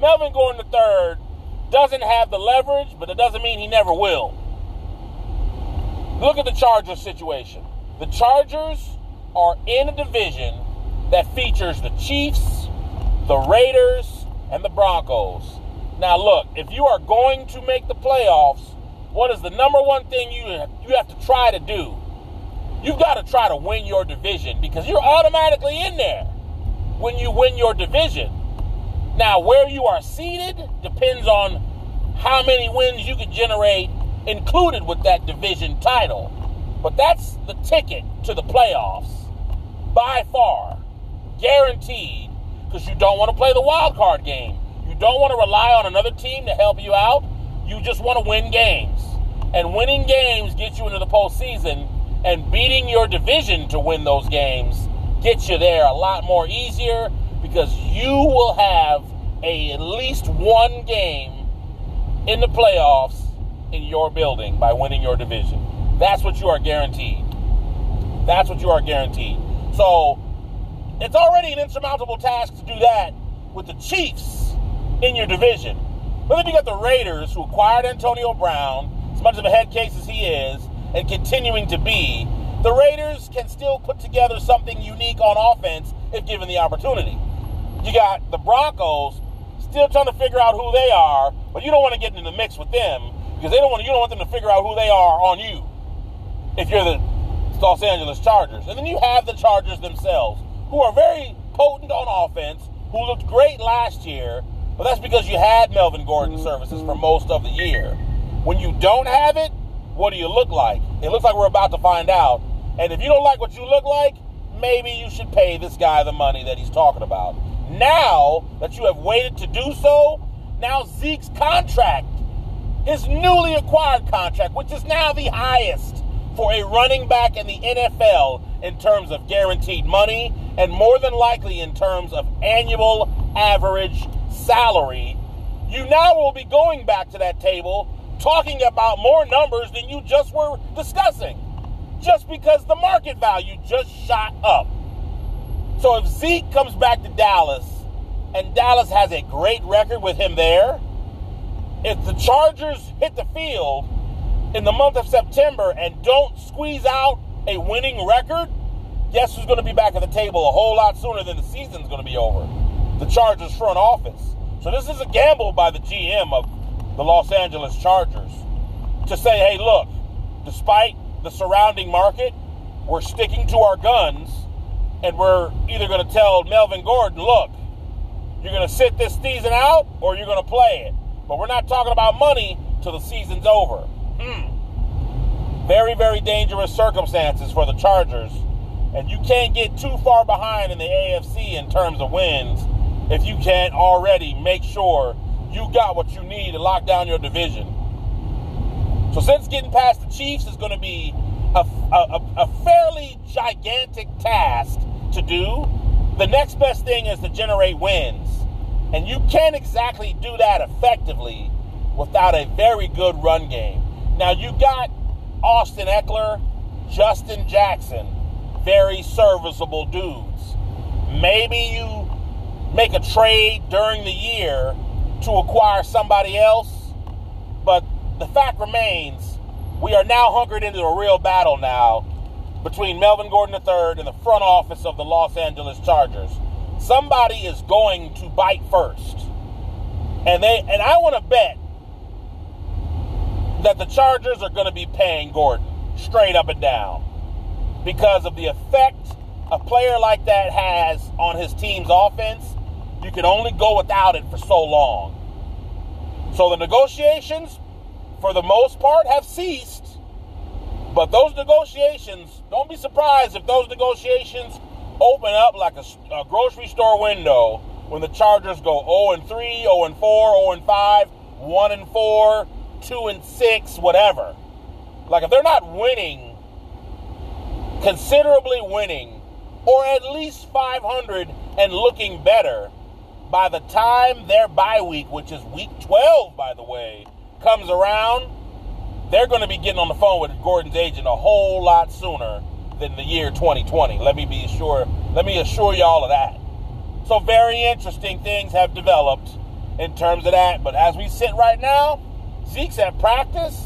Speaker 1: Melvin Gordon III doesn't have the leverage, but it doesn't mean he never will. Look at the Chargers situation. The Chargers are in a division that features the Chiefs, the Raiders, and the Broncos. Now, look, if you are going to make the playoffs, what is the number one thing you you have to try to do? You've got to try to win your division because you're automatically in there when you win your division. Now, where you are seated depends on how many wins you can generate included with that division title. But that's the ticket to the playoffs by far, guaranteed, because you don't want to play the wild card game. You don't want to rely on another team to help you out. You just want to win games. And winning games gets you into the postseason, and beating your division to win those games gets you there a lot more easier because you will have a, at least one game in the playoffs in your building by winning your division. That's what you are guaranteed. That's what you are guaranteed. So it's already an insurmountable task to do that with the Chiefs in your division. But then you got the Raiders who acquired Antonio Brown, as much of a head case as he is, and continuing to be. The Raiders can still put together something unique on offense if given the opportunity. You got the Broncos still trying to figure out who they are, but you don't want to get into the mix with them because they don't want you don't want them to figure out who they are on you. If you're the Los Angeles Chargers, and then you have the Chargers themselves, who are very potent on offense, who looked great last year, but that's because you had Melvin Gordon services for most of the year. When you don't have it, what do you look like? It looks like we're about to find out. And if you don't like what you look like, maybe you should pay this guy the money that he's talking about. Now that you have waited to do so, now Zeke's contract, his newly acquired contract, which is now the highest for a running back in the NFL in terms of guaranteed money and more than likely in terms of annual average salary, you now will be going back to that table talking about more numbers than you just were discussing. Just because the market value just shot up. So if Zeke comes back to Dallas and Dallas has a great record with him there, if the Chargers hit the field in the month of September and don't squeeze out a winning record, guess who's going to be back at the table a whole lot sooner than the season's going to be over? The Chargers front office. So this is a gamble by the GM of the Los Angeles Chargers to say, hey, look, despite the surrounding market, we're sticking to our guns and we're either going to tell Melvin Gordon, look, you're going to sit this season out or you're going to play it. But we're not talking about money till the season's over. Hmm. Very, very dangerous circumstances for the Chargers. And you can't get too far behind in the AFC in terms of wins if you can't already make sure you got what you need to lock down your division. So, since getting past the Chiefs is going to be a, a, a fairly gigantic task to do, the next best thing is to generate wins. And you can't exactly do that effectively without a very good run game. Now, you got Austin Ekeler, Justin Jackson, very serviceable dudes. Maybe you make a trade during the year to acquire somebody else, but the fact remains we are now hunkered into a real battle now between Melvin Gordon III and the front office of the Los Angeles Chargers. Somebody is going to bite first. And they and I want to bet that the Chargers are going to be paying Gordon straight up and down because of the effect a player like that has on his team's offense. You can only go without it for so long. So the negotiations, for the most part, have ceased. But those negotiations, don't be surprised if those negotiations open up like a, a grocery store window when the Chargers go 0 and 3, 0 and 4, 0 and 5, 1 and 4, 2 and 6, whatever. Like if they're not winning, considerably winning, or at least 500 and looking better by the time their bye week, which is week 12, by the way, comes around, they're going to be getting on the phone with Gordon's agent a whole lot sooner than the year 2020. Let me be sure. Let me assure you all of that. So very interesting things have developed in terms of that. But as we sit right now, Zeke's at practice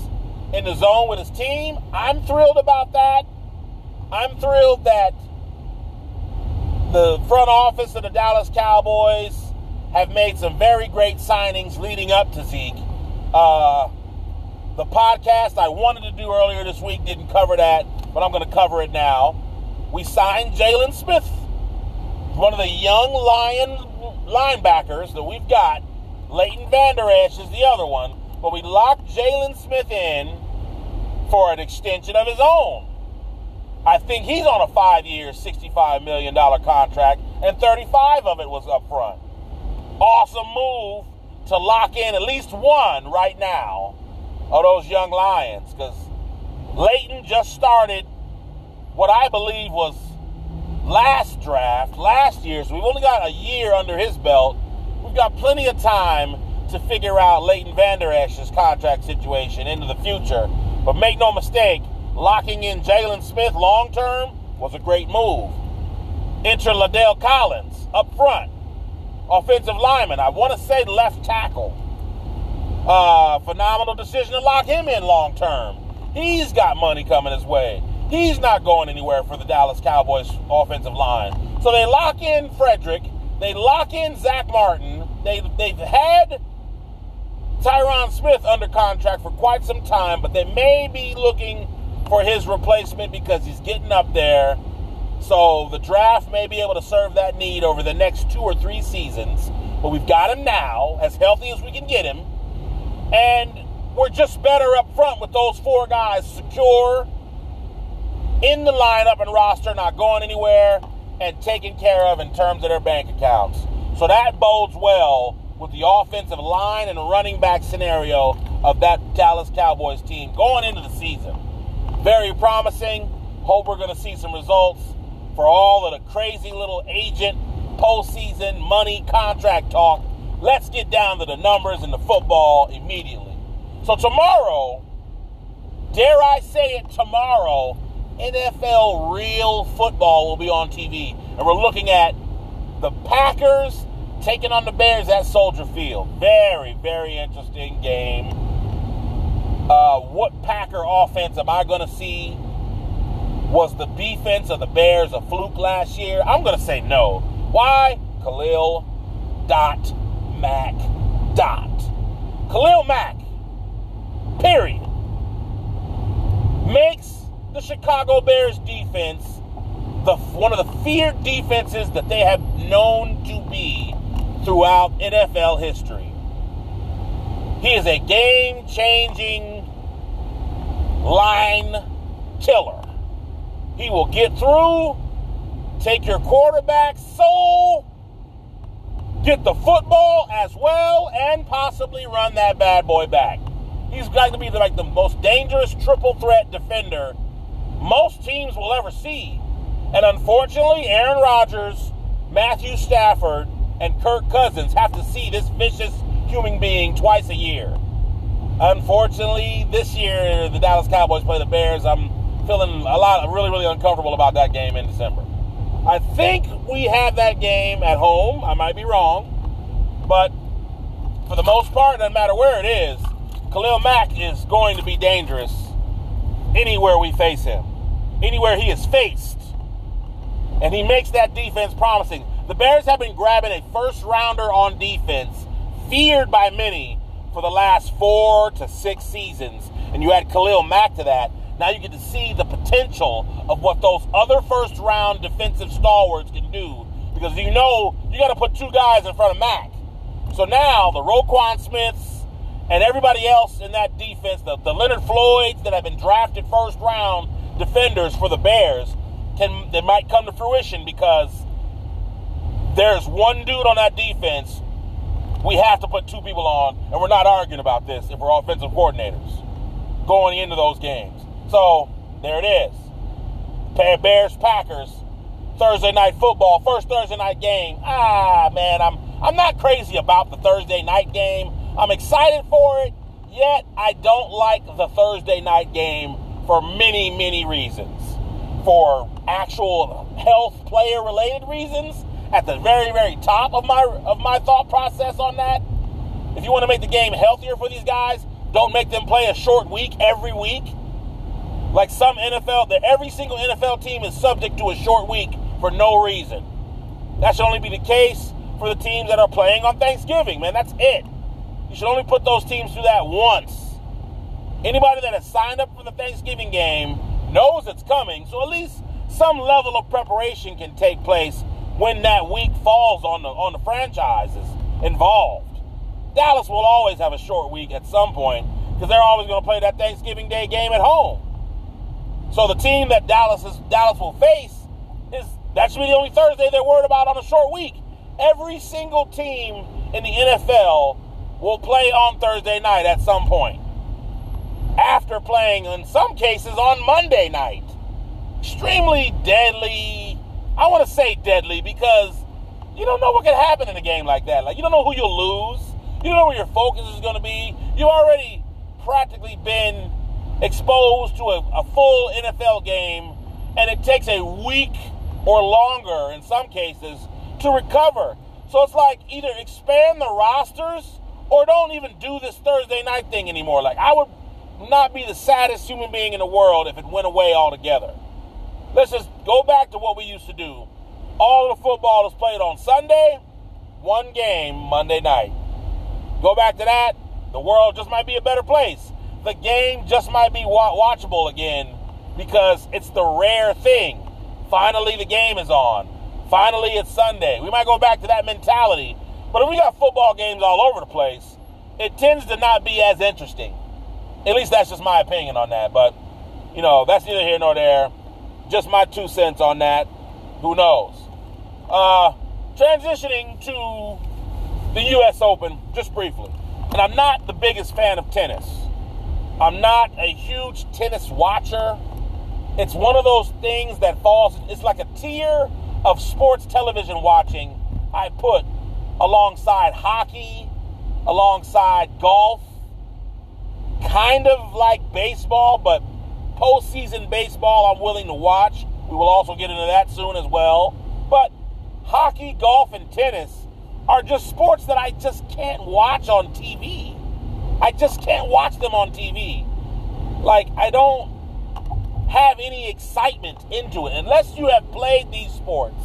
Speaker 1: in the zone with his team. I'm thrilled about that. I'm thrilled that the front office of the Dallas Cowboys have made some very great signings leading up to Zeke. Uh, the podcast I wanted to do earlier this week didn't cover that, but I'm going to cover it now. We signed Jaylon Smith, one of the young Lion linebackers that we've got. Leighton Vander Esch is the other one, but we locked Jaylon Smith in for an extension of his own. I think he's on a five-year, $65 million contract, and 35 of it was up front. Awesome move to lock in at least one right now of those young Lions, because Leighton just started what I believe was last draft, last year, so we've only got a year under his belt. We've got plenty of time to figure out Leighton Vander Esch's contract situation into the future. But make no mistake, locking in Jaylon Smith long term was a great move. Enter La'el Collins up front, offensive lineman. I want to say left tackle. Uh, phenomenal decision to lock him in long term. He's got money coming his way. He's not going anywhere for the Dallas Cowboys offensive line. So they lock in Frederick. They lock in Zack Martin. They, they've had Tyron Smith under contract for quite some time, but they may be looking for his replacement because he's getting up there. So the draft may be able to serve that need over the next two or three seasons. But we've got him now, as healthy as we can get him. And we're just better up front with those four guys secure in the lineup and roster, not going anywhere, and taken care of in terms of their bank accounts. So that bodes well with the offensive line and running back scenario of that Dallas Cowboys team going into the season. Very promising. Hope we're going to see some results for all of the crazy little agent postseason money contract talk. Let's get down to the numbers and the football immediately. So, tomorrow, dare I say it, tomorrow, NFL real football will be on TV. And we're looking at the Packers taking on the Bears at Soldier Field. Very, very interesting game. Uh, what Packer offense am I going to see? Was the defense of the Bears a fluke last year? I'm going to say no. Why? Khalil dot Mack dot. Khalil Mack, period, makes the Chicago Bears defense the one of the feared defenses that they have known to be throughout NFL history. He is a game changing line killer. He will get through, take your quarterback soul, get the football as well, and possibly run that bad boy back. He's going to be like the most dangerous triple threat defender most teams will ever see. And unfortunately, Aaron Rodgers, Matthew Stafford, and Kirk Cousins have to see this vicious human being twice a year. Unfortunately, this year the Dallas Cowboys play the Bears. I'm feeling a lot, really, really uncomfortable about that game in December. I think we have that game at home. I might be wrong, but for the most part, no matter where it is, Khalil Mack is going to be dangerous anywhere we face him, anywhere he is faced. And he makes that defense promising. The Bears have been grabbing a first rounder on defense, feared by many for the last four to six seasons. And you add Khalil Mack to that. Now you get to see the potential of what those other first round defensive stalwarts can do. Because you know you got to put two guys in front of Mack. So now the Roquan Smiths and everybody else in that defense, the, the Leonard Floyds that have been drafted first round defenders for the Bears, can they might come to fruition because there's one dude on that defense. We have to put two people on, and we're not arguing about this if we're offensive coordinators going into those games. So there it is. Bears Packers Thursday night football, first Thursday night game. Ah, man, I'm I'm not crazy about the Thursday night game. I'm excited for it, yet I don't like the Thursday night game for many, many reasons. For actual health player related reasons, at the very, very top of my of my thought process on that. If you want to make the game healthier for these guys, don't make them play a short week every week. Like some NFL, that every single NFL team is subject to a short week for no reason. That should only be the case for the teams that are playing on Thanksgiving, man. That's it. You should only put those teams through that once. Anybody that has signed up for the Thanksgiving game knows it's coming, so at least some level of preparation can take place when that week falls on the on the franchises involved. Dallas will always have a short week at some point because they're always going to play that Thanksgiving Day game at home. So the team that Dallas is, Dallas will face is that should be the only Thursday they're worried about on a short week. Every single team in the NFL will play on Thursday night at some point. After playing, in some cases, on Monday night. Extremely deadly. I want to say deadly because you don't know what could happen in a game like that. Like, you don't know who you'll lose. You don't know where your focus is going to be. You've already practically been exposed to a, a full NFL game, and it takes a week or longer in some cases to recover. So it's like either expand the rosters or don't even do this Thursday night thing anymore. Like I would not be the saddest human being in the world if it went away altogether. Let's just go back to what we used to do. All the football is played on Sunday, one game Monday night. Go back to that, the world just might be a better place. The game just might be watchable again because it's the rare thing. Finally, the game is on. Finally, it's Sunday. We might go back to that mentality. But if we got football games all over the place, it tends to not be as interesting. At least that's just my opinion on that. But, you know, that's neither here nor there. Just my two cents on that. Who knows? Uh, transitioning to the U.S. Open, just briefly. And I'm not the biggest fan of tennis. I'm not a huge tennis watcher. It's one of those things that falls, it's like a tier of sports television watching I put alongside hockey, alongside golf, kind of like baseball, but postseason baseball I'm willing to watch. We will also get into that soon as well. But hockey, golf, and tennis are just sports that I just can't watch on TV. I just can't watch them on TV. Like, I don't have any excitement into it unless you have played these sports,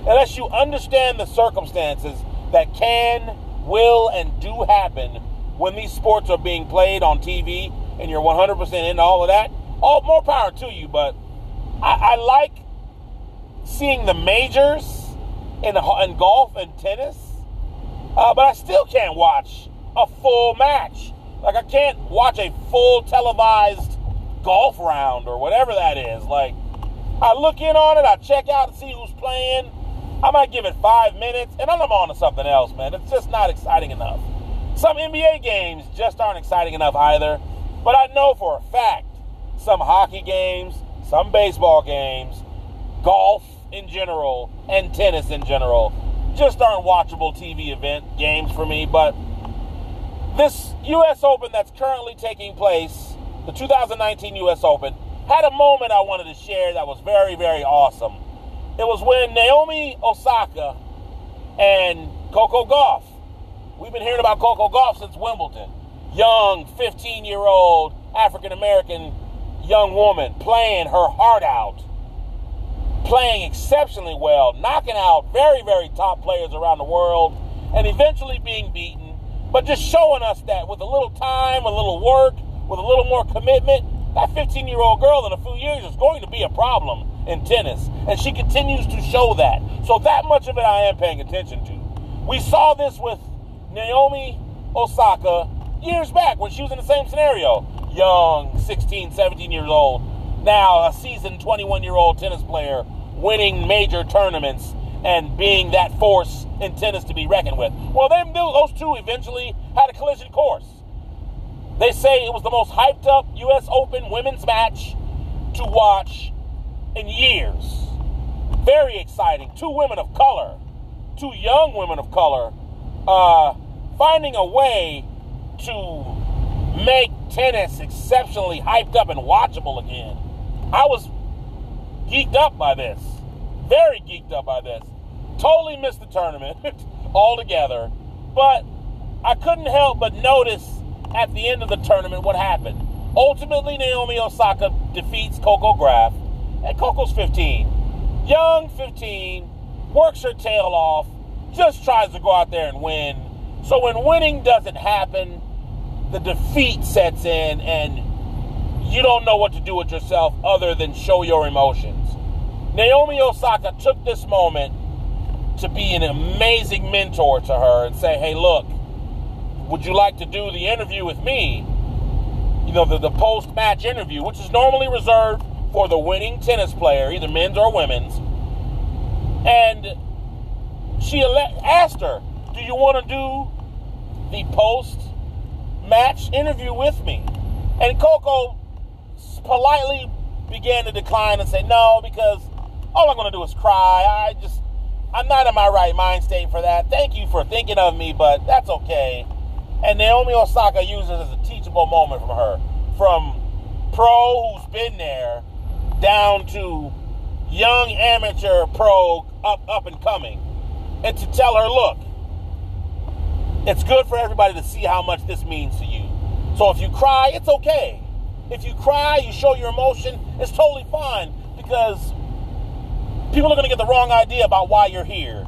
Speaker 1: unless you understand the circumstances that can, will, and do happen when these sports are being played on TV and you're 100% into all of that. All more power to you, but I, I like seeing the majors in, in golf and tennis, uh, but I still can't watch a full match. Like I can't watch a full televised golf round or whatever that is. Like, I look in on it, I check out to see who's playing. I might give it five minutes, and then I'm on to something else, man. It's just not exciting enough. Some NBA games just aren't exciting enough either. But I know for a fact some hockey games, some baseball games, golf in general, and tennis in general just aren't watchable TV event games for me. But this U.S. Open that's currently taking place the 2019 U.S. Open, had a moment I wanted to share that was very, very awesome. It was when Naomi Osaka and Coco Gauff. We've been hearing about Coco Gauff since Wimbledon. Young, 15 year old African American young woman playing her heart out, playing exceptionally well, knocking out very, very top players around the world, and eventually being beaten, but just showing us that with a little time, a little work, with a little more commitment, that 15 year old girl in a few years is going to be a problem in tennis. And she continues to show that. So, that much of it I am paying attention to. We saw this with Naomi Osaka years back when she was in the same scenario. Young, 16, 17 years old. Now, a seasoned 21 year old tennis player winning major tournaments and being that force in tennis to be reckoned with. Well, them, those two eventually had a collision course. They say it was the most hyped up U.S. Open women's match to watch in years. Very exciting. Two women of color, two young women of color, uh, finding a way to make tennis exceptionally hyped up and watchable again. I was geeked up by this. Very geeked up by this. Totally missed the tournament altogether. But I couldn't help but notice at the end of the tournament what happened. Ultimately, Naomi Osaka defeats Coco Gauff, and Coco's 15. Young 15, works her tail off, just tries to go out there and win. So when winning doesn't happen, the defeat sets in, and you don't know what to do with yourself other than show your emotions. Naomi Osaka took this moment to be an amazing mentor to her and say, hey, look, would you like to do the interview with me? You know, the, the post match interview, which is normally reserved for the winning tennis player, either men's or women's. And she asked her, Do you want to do the post match interview with me? And Coco politely began to decline and say, No, because all I'm going to do is cry. I just, I'm not in my right mind state for that. Thank you for thinking of me, but that's okay. And Naomi Osaka uses as a teachable moment from her. From pro who's been there down to young amateur pro up up and coming. And to tell her, look, it's good for everybody to see how much this means to you. So if you cry, it's okay. If you cry, you show your emotion, it's totally fine because people are going to get the wrong idea about why you're here.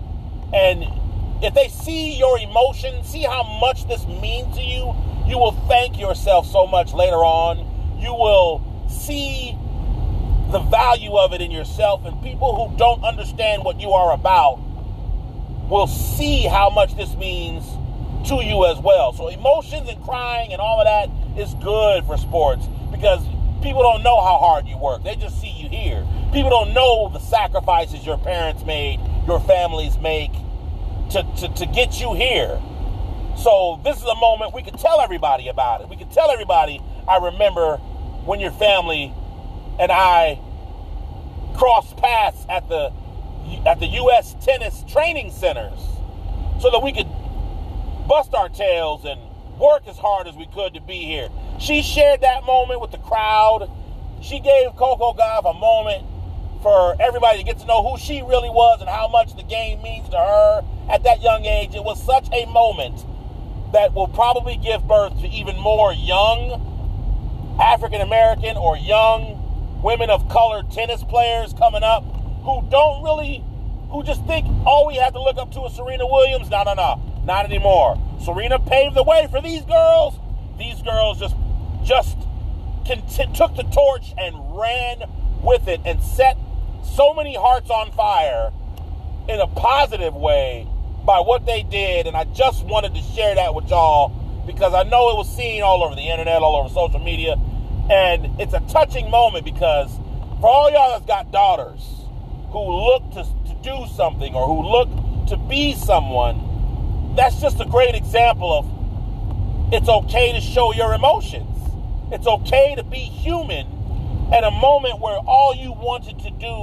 Speaker 1: And if they see your emotion, see how much this means to you, you will thank yourself so much later on. You will see the value of it in yourself, and people who don't understand what you are about will see how much this means to you as well. So, emotions and crying and all of that is good for sports because people don't know how hard you work, they just see you here. People don't know the sacrifices your parents made, your families make to, to, to get you here. So this is a moment we could tell everybody about it. We could tell everybody, I remember when your family and I crossed paths at the at the US tennis training centers so that we could bust our tails and work as hard as we could to be here. She shared that moment with the crowd. She gave Coco Gauff a moment for everybody to get to know who she really was and how much the game means to her at that young age. It was such a moment that will probably give birth to even more young African American or young women of color tennis players coming up who don't really, who just think all we have to look up to is Serena Williams. No, no, no, not anymore. Serena paved the way for these girls. These girls just, just took the torch and ran with it and set so many hearts on fire in a positive way by what they did. And I just wanted to share that with y'all because I know it was seen all over the internet, all over social media. And it's a touching moment because for all y'all that's got daughters who look to, to do something or who look to be someone, that's just a great example of it's okay to show your emotions. It's okay to be human at a moment where all you wanted to do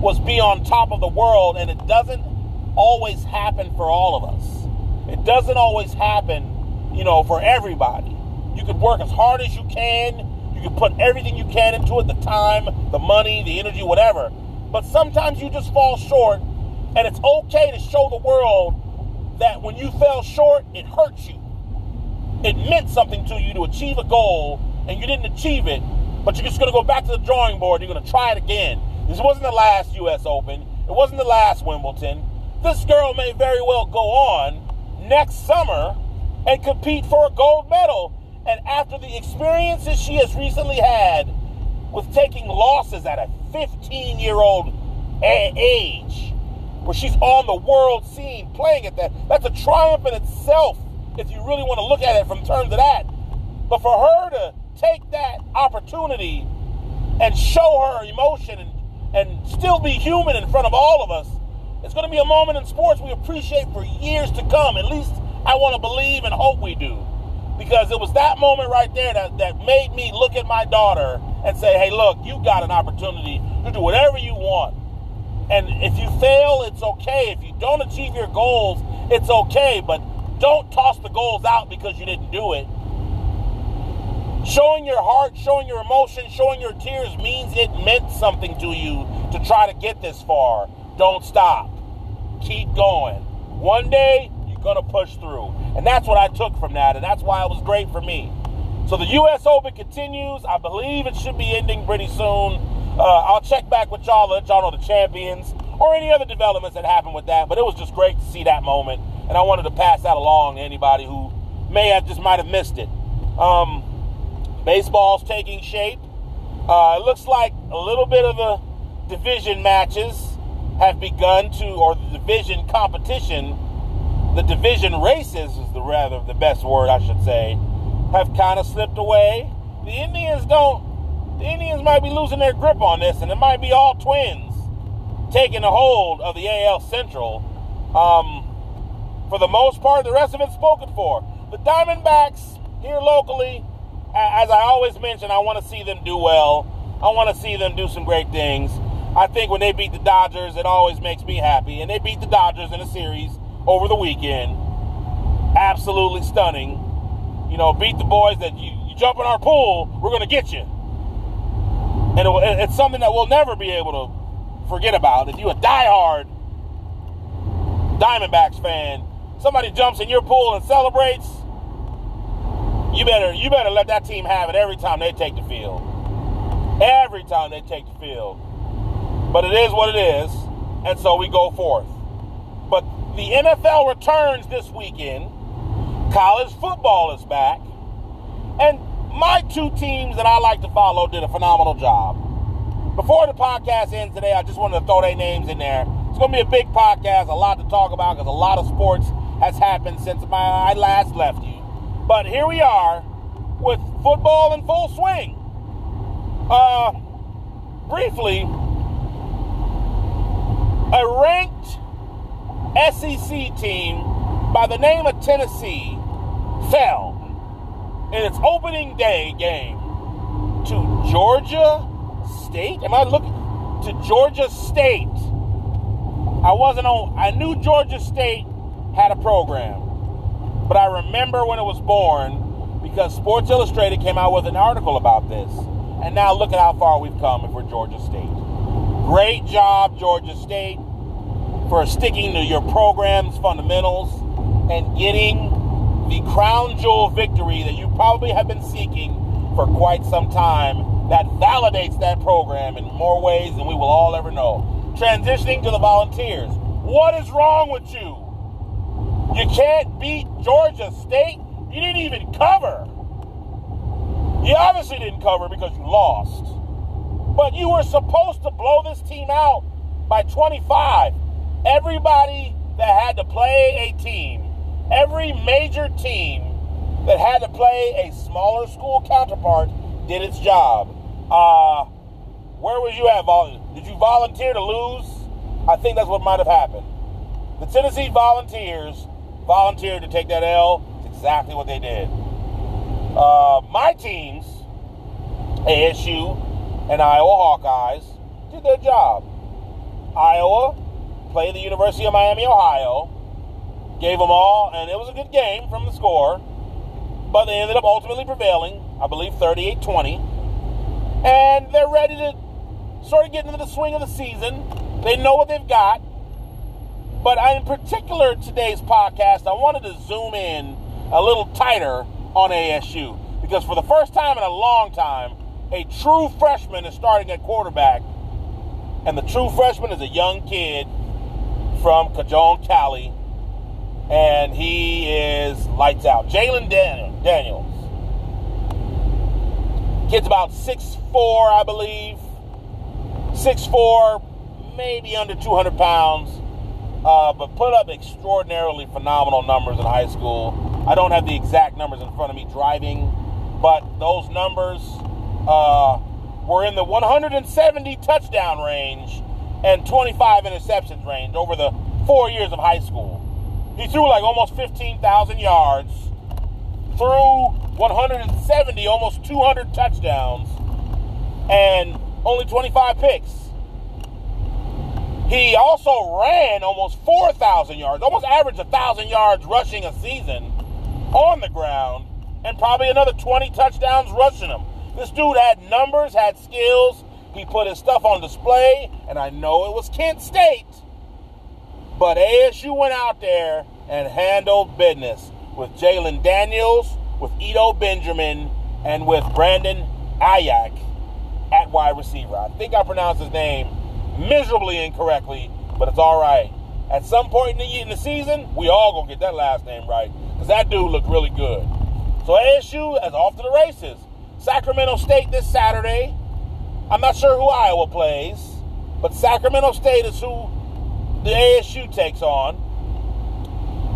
Speaker 1: was be on top of the world, and it doesn't always happen for all of us. It doesn't always happen, you know, for everybody. You could work as hard as you can, you put everything you can into it the time, the money, the energy, whatever. But sometimes you just fall short, and it's okay to show the world that when you fell short, it hurt you. It meant something to you to achieve a goal, and you didn't achieve it, but you're just going to go back to the drawing board. You're going to try it again. This wasn't the last U.S. Open. It wasn't the last Wimbledon. This girl may very well go on next summer and compete for a gold medal. And after the experiences she has recently had with taking losses at a 15 year old age, where she's on the world scene playing at that, that's a triumph in itself if you really want to look at it from terms of that. But for her to take that opportunity and show her emotion and, and still be human in front of all of us, it's going to be a moment in sports we appreciate for years to come. At least I want to believe and hope we do. Because it was that moment right there that, that made me look at my daughter and say, hey, look, you got an opportunity to do whatever you want. And if you fail, it's okay. If you don't achieve your goals, it's okay. But don't toss the goals out because you didn't do it. Showing your heart, showing your emotion, showing your tears means it meant something to you to try to get this far. Don't stop. Keep going. One day, going to push through. And that's what I took from that. And that's why it was great for me. So the U.S. Open continues. I believe it should be ending pretty soon. Uh, I'll check back with y'all, let y'all know the champions or any other developments that happened with that. But it was just great to see that moment. And I wanted to pass that along to anybody who may have just might have missed it. Um, baseball's taking shape. Uh, it looks like a little bit of the division matches have begun to, or the division competition, the division races is the rather the best word I should say, have kind of slipped away. The Indians don't, the Indians might be losing their grip on this, and it might be all twins taking a hold of the AL Central. Um, for the most part, the rest of it's spoken for. The Diamondbacks here locally, as I always mention, I want to see them do well. I want to see them do some great things. I think when they beat the Dodgers, it always makes me happy. And they beat the Dodgers in a series over the weekend. Absolutely stunning. You know, beat the boys that you, you jump in our pool, we're going to get you. And it, it's something that we'll never be able to forget about. If you're a diehard Diamondbacks fan, somebody jumps in your pool and celebrates, you better you better let that team have it every time they take the field. Every time they take the field. But it is what it is, and so we go forth. The NFL returns this weekend. College football is back. And my two teams that I like to follow did a phenomenal job. Before the podcast ends today, I just wanted to throw their names in there. It's going to be a big podcast, a lot to talk about because a lot of sports has happened since my, I last left you. But here we are with football in full swing. Uh, briefly, a ranked SEC team by the name of Tennessee fell in its opening day game to Georgia State. Am I looking to Georgia State? I wasn't on. I knew Georgia State had a program, but I remember when it was born because Sports Illustrated came out with an article about this. And now look at how far we've come if we're Georgia State. Great job, Georgia State, for sticking to your program's fundamentals and getting the crown jewel victory that you probably have been seeking for quite some time that validates that program in more ways than we will all ever know. Transitioning to the volunteers. What is wrong with you? You can't beat Georgia State. You didn't even cover. You obviously didn't cover because you lost. But you were supposed to blow this team out by 25. Everybody that had to play a team, every major team that had to play a smaller school counterpart did its job. Uh, where was you at? Did you volunteer to lose? I think that's what might have happened. The Tennessee Volunteers volunteered to take that L. It's exactly what they did. Uh, my teams, ASU and Iowa Hawkeyes, did their job. Iowa played the University of Miami, Ohio, gave them all, and it was a good game from the score, but they ended up ultimately prevailing, I believe 38 20. And they're ready to sort of get into the swing of the season. They know what they've got. But in particular, today's podcast, I wanted to zoom in a little tighter on ASU because for the first time in a long time, a true freshman is starting at quarterback. And the true freshman is a young kid from Cajon, Cali. And he is lights out. Jalen Daniels. Kid's about 6'4, I believe. 6'4, maybe under 200 pounds uh, but put up extraordinarily phenomenal numbers in high school. I don't have the exact numbers in front of me driving, but those numbers uh, were in the 170 touchdown range and 25 interceptions range over the four years of high school. He threw like almost 15,000 yards, threw 170, almost 200 touchdowns, and only 25 picks. He also ran almost 4,000 yards, almost averaged 1,000 yards rushing a season on the ground, and probably another 20 touchdowns rushing them. This dude had numbers, had skills. He put his stuff on display, and I know it was Kent State, but ASU went out there and handled business with Jalen Daniels, with Eno Benjamin, and with Brandon Aiyuk at wide receiver. I think I pronounced his name miserably incorrectly, but it's all right. At some point in the, in the season, we all gonna get that last name right because that dude looked really good. So ASU is off to the races. Sacramento State this Saturday. I'm not sure who Iowa plays, but Sacramento State is who the ASU takes on.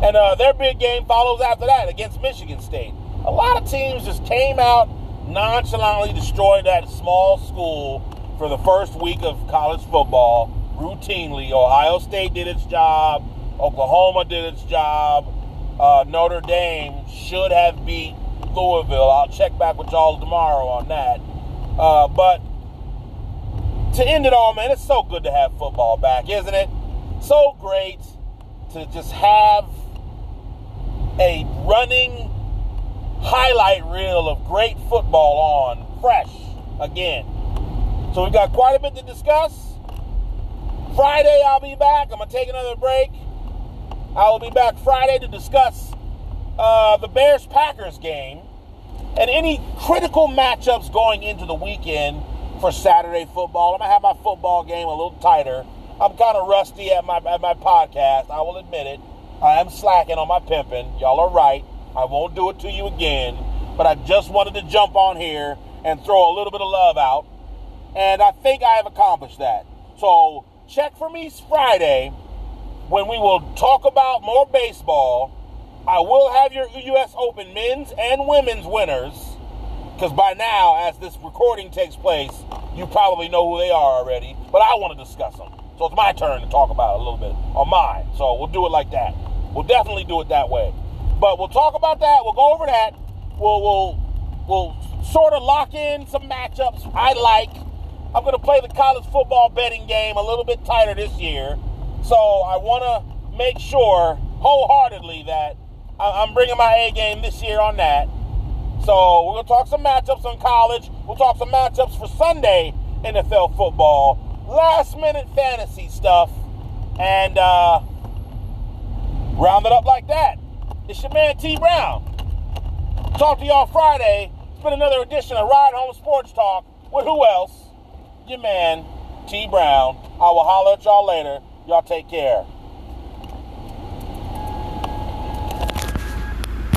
Speaker 1: And uh, their big game follows after that against Michigan State. A lot of teams just came out nonchalantly destroyed that small school for the first week of college football routinely. Ohio State did its job. Oklahoma did its job. Uh, Notre Dame should have beat Louisville. I'll check back with y'all tomorrow on that. Uh, but to end it all, man, it's so good to have football back, isn't it? So great to just have a running highlight reel of great football on fresh again. So we've got quite a bit to discuss. Friday, I'll be back. I'm going to take another break. I will be back Friday to discuss uh, the Bears Packers game and any critical matchups going into the weekend for Saturday football. I'm to have my football game a little tighter. I'm kind of rusty at my, at my podcast. I will admit it. I am slacking on my pimping. Y'all are right. I won't do it to you again. But I just wanted to jump on here and throw a little bit of love out. And I think I have accomplished that. So check for me Friday when we will talk about more baseball. I will have your U.S. Open men's and women's winners. Because by now, as this recording takes place, you probably know who they are already. But I want to discuss them. So it's my turn to talk about it a little bit on mine. So we'll do it like that. We'll definitely do it that way. But we'll talk about that. We'll go over that. We'll we'll we'll sort of lock in some matchups I like I'm to play the college football betting game a little bit tighter this year. So I want to make sure wholeheartedly that I'm bringing my A game this year on that. So we're going to talk some matchups on college. We'll talk some matchups for Sunday NFL football, last minute fantasy stuff, and uh, round it up like that. It's your man T Brown. Talk to y'all Friday. It's been another edition of Ride Home Sports Talk with who else? your man, T Brown. I will holler at y'all later. Y'all take care.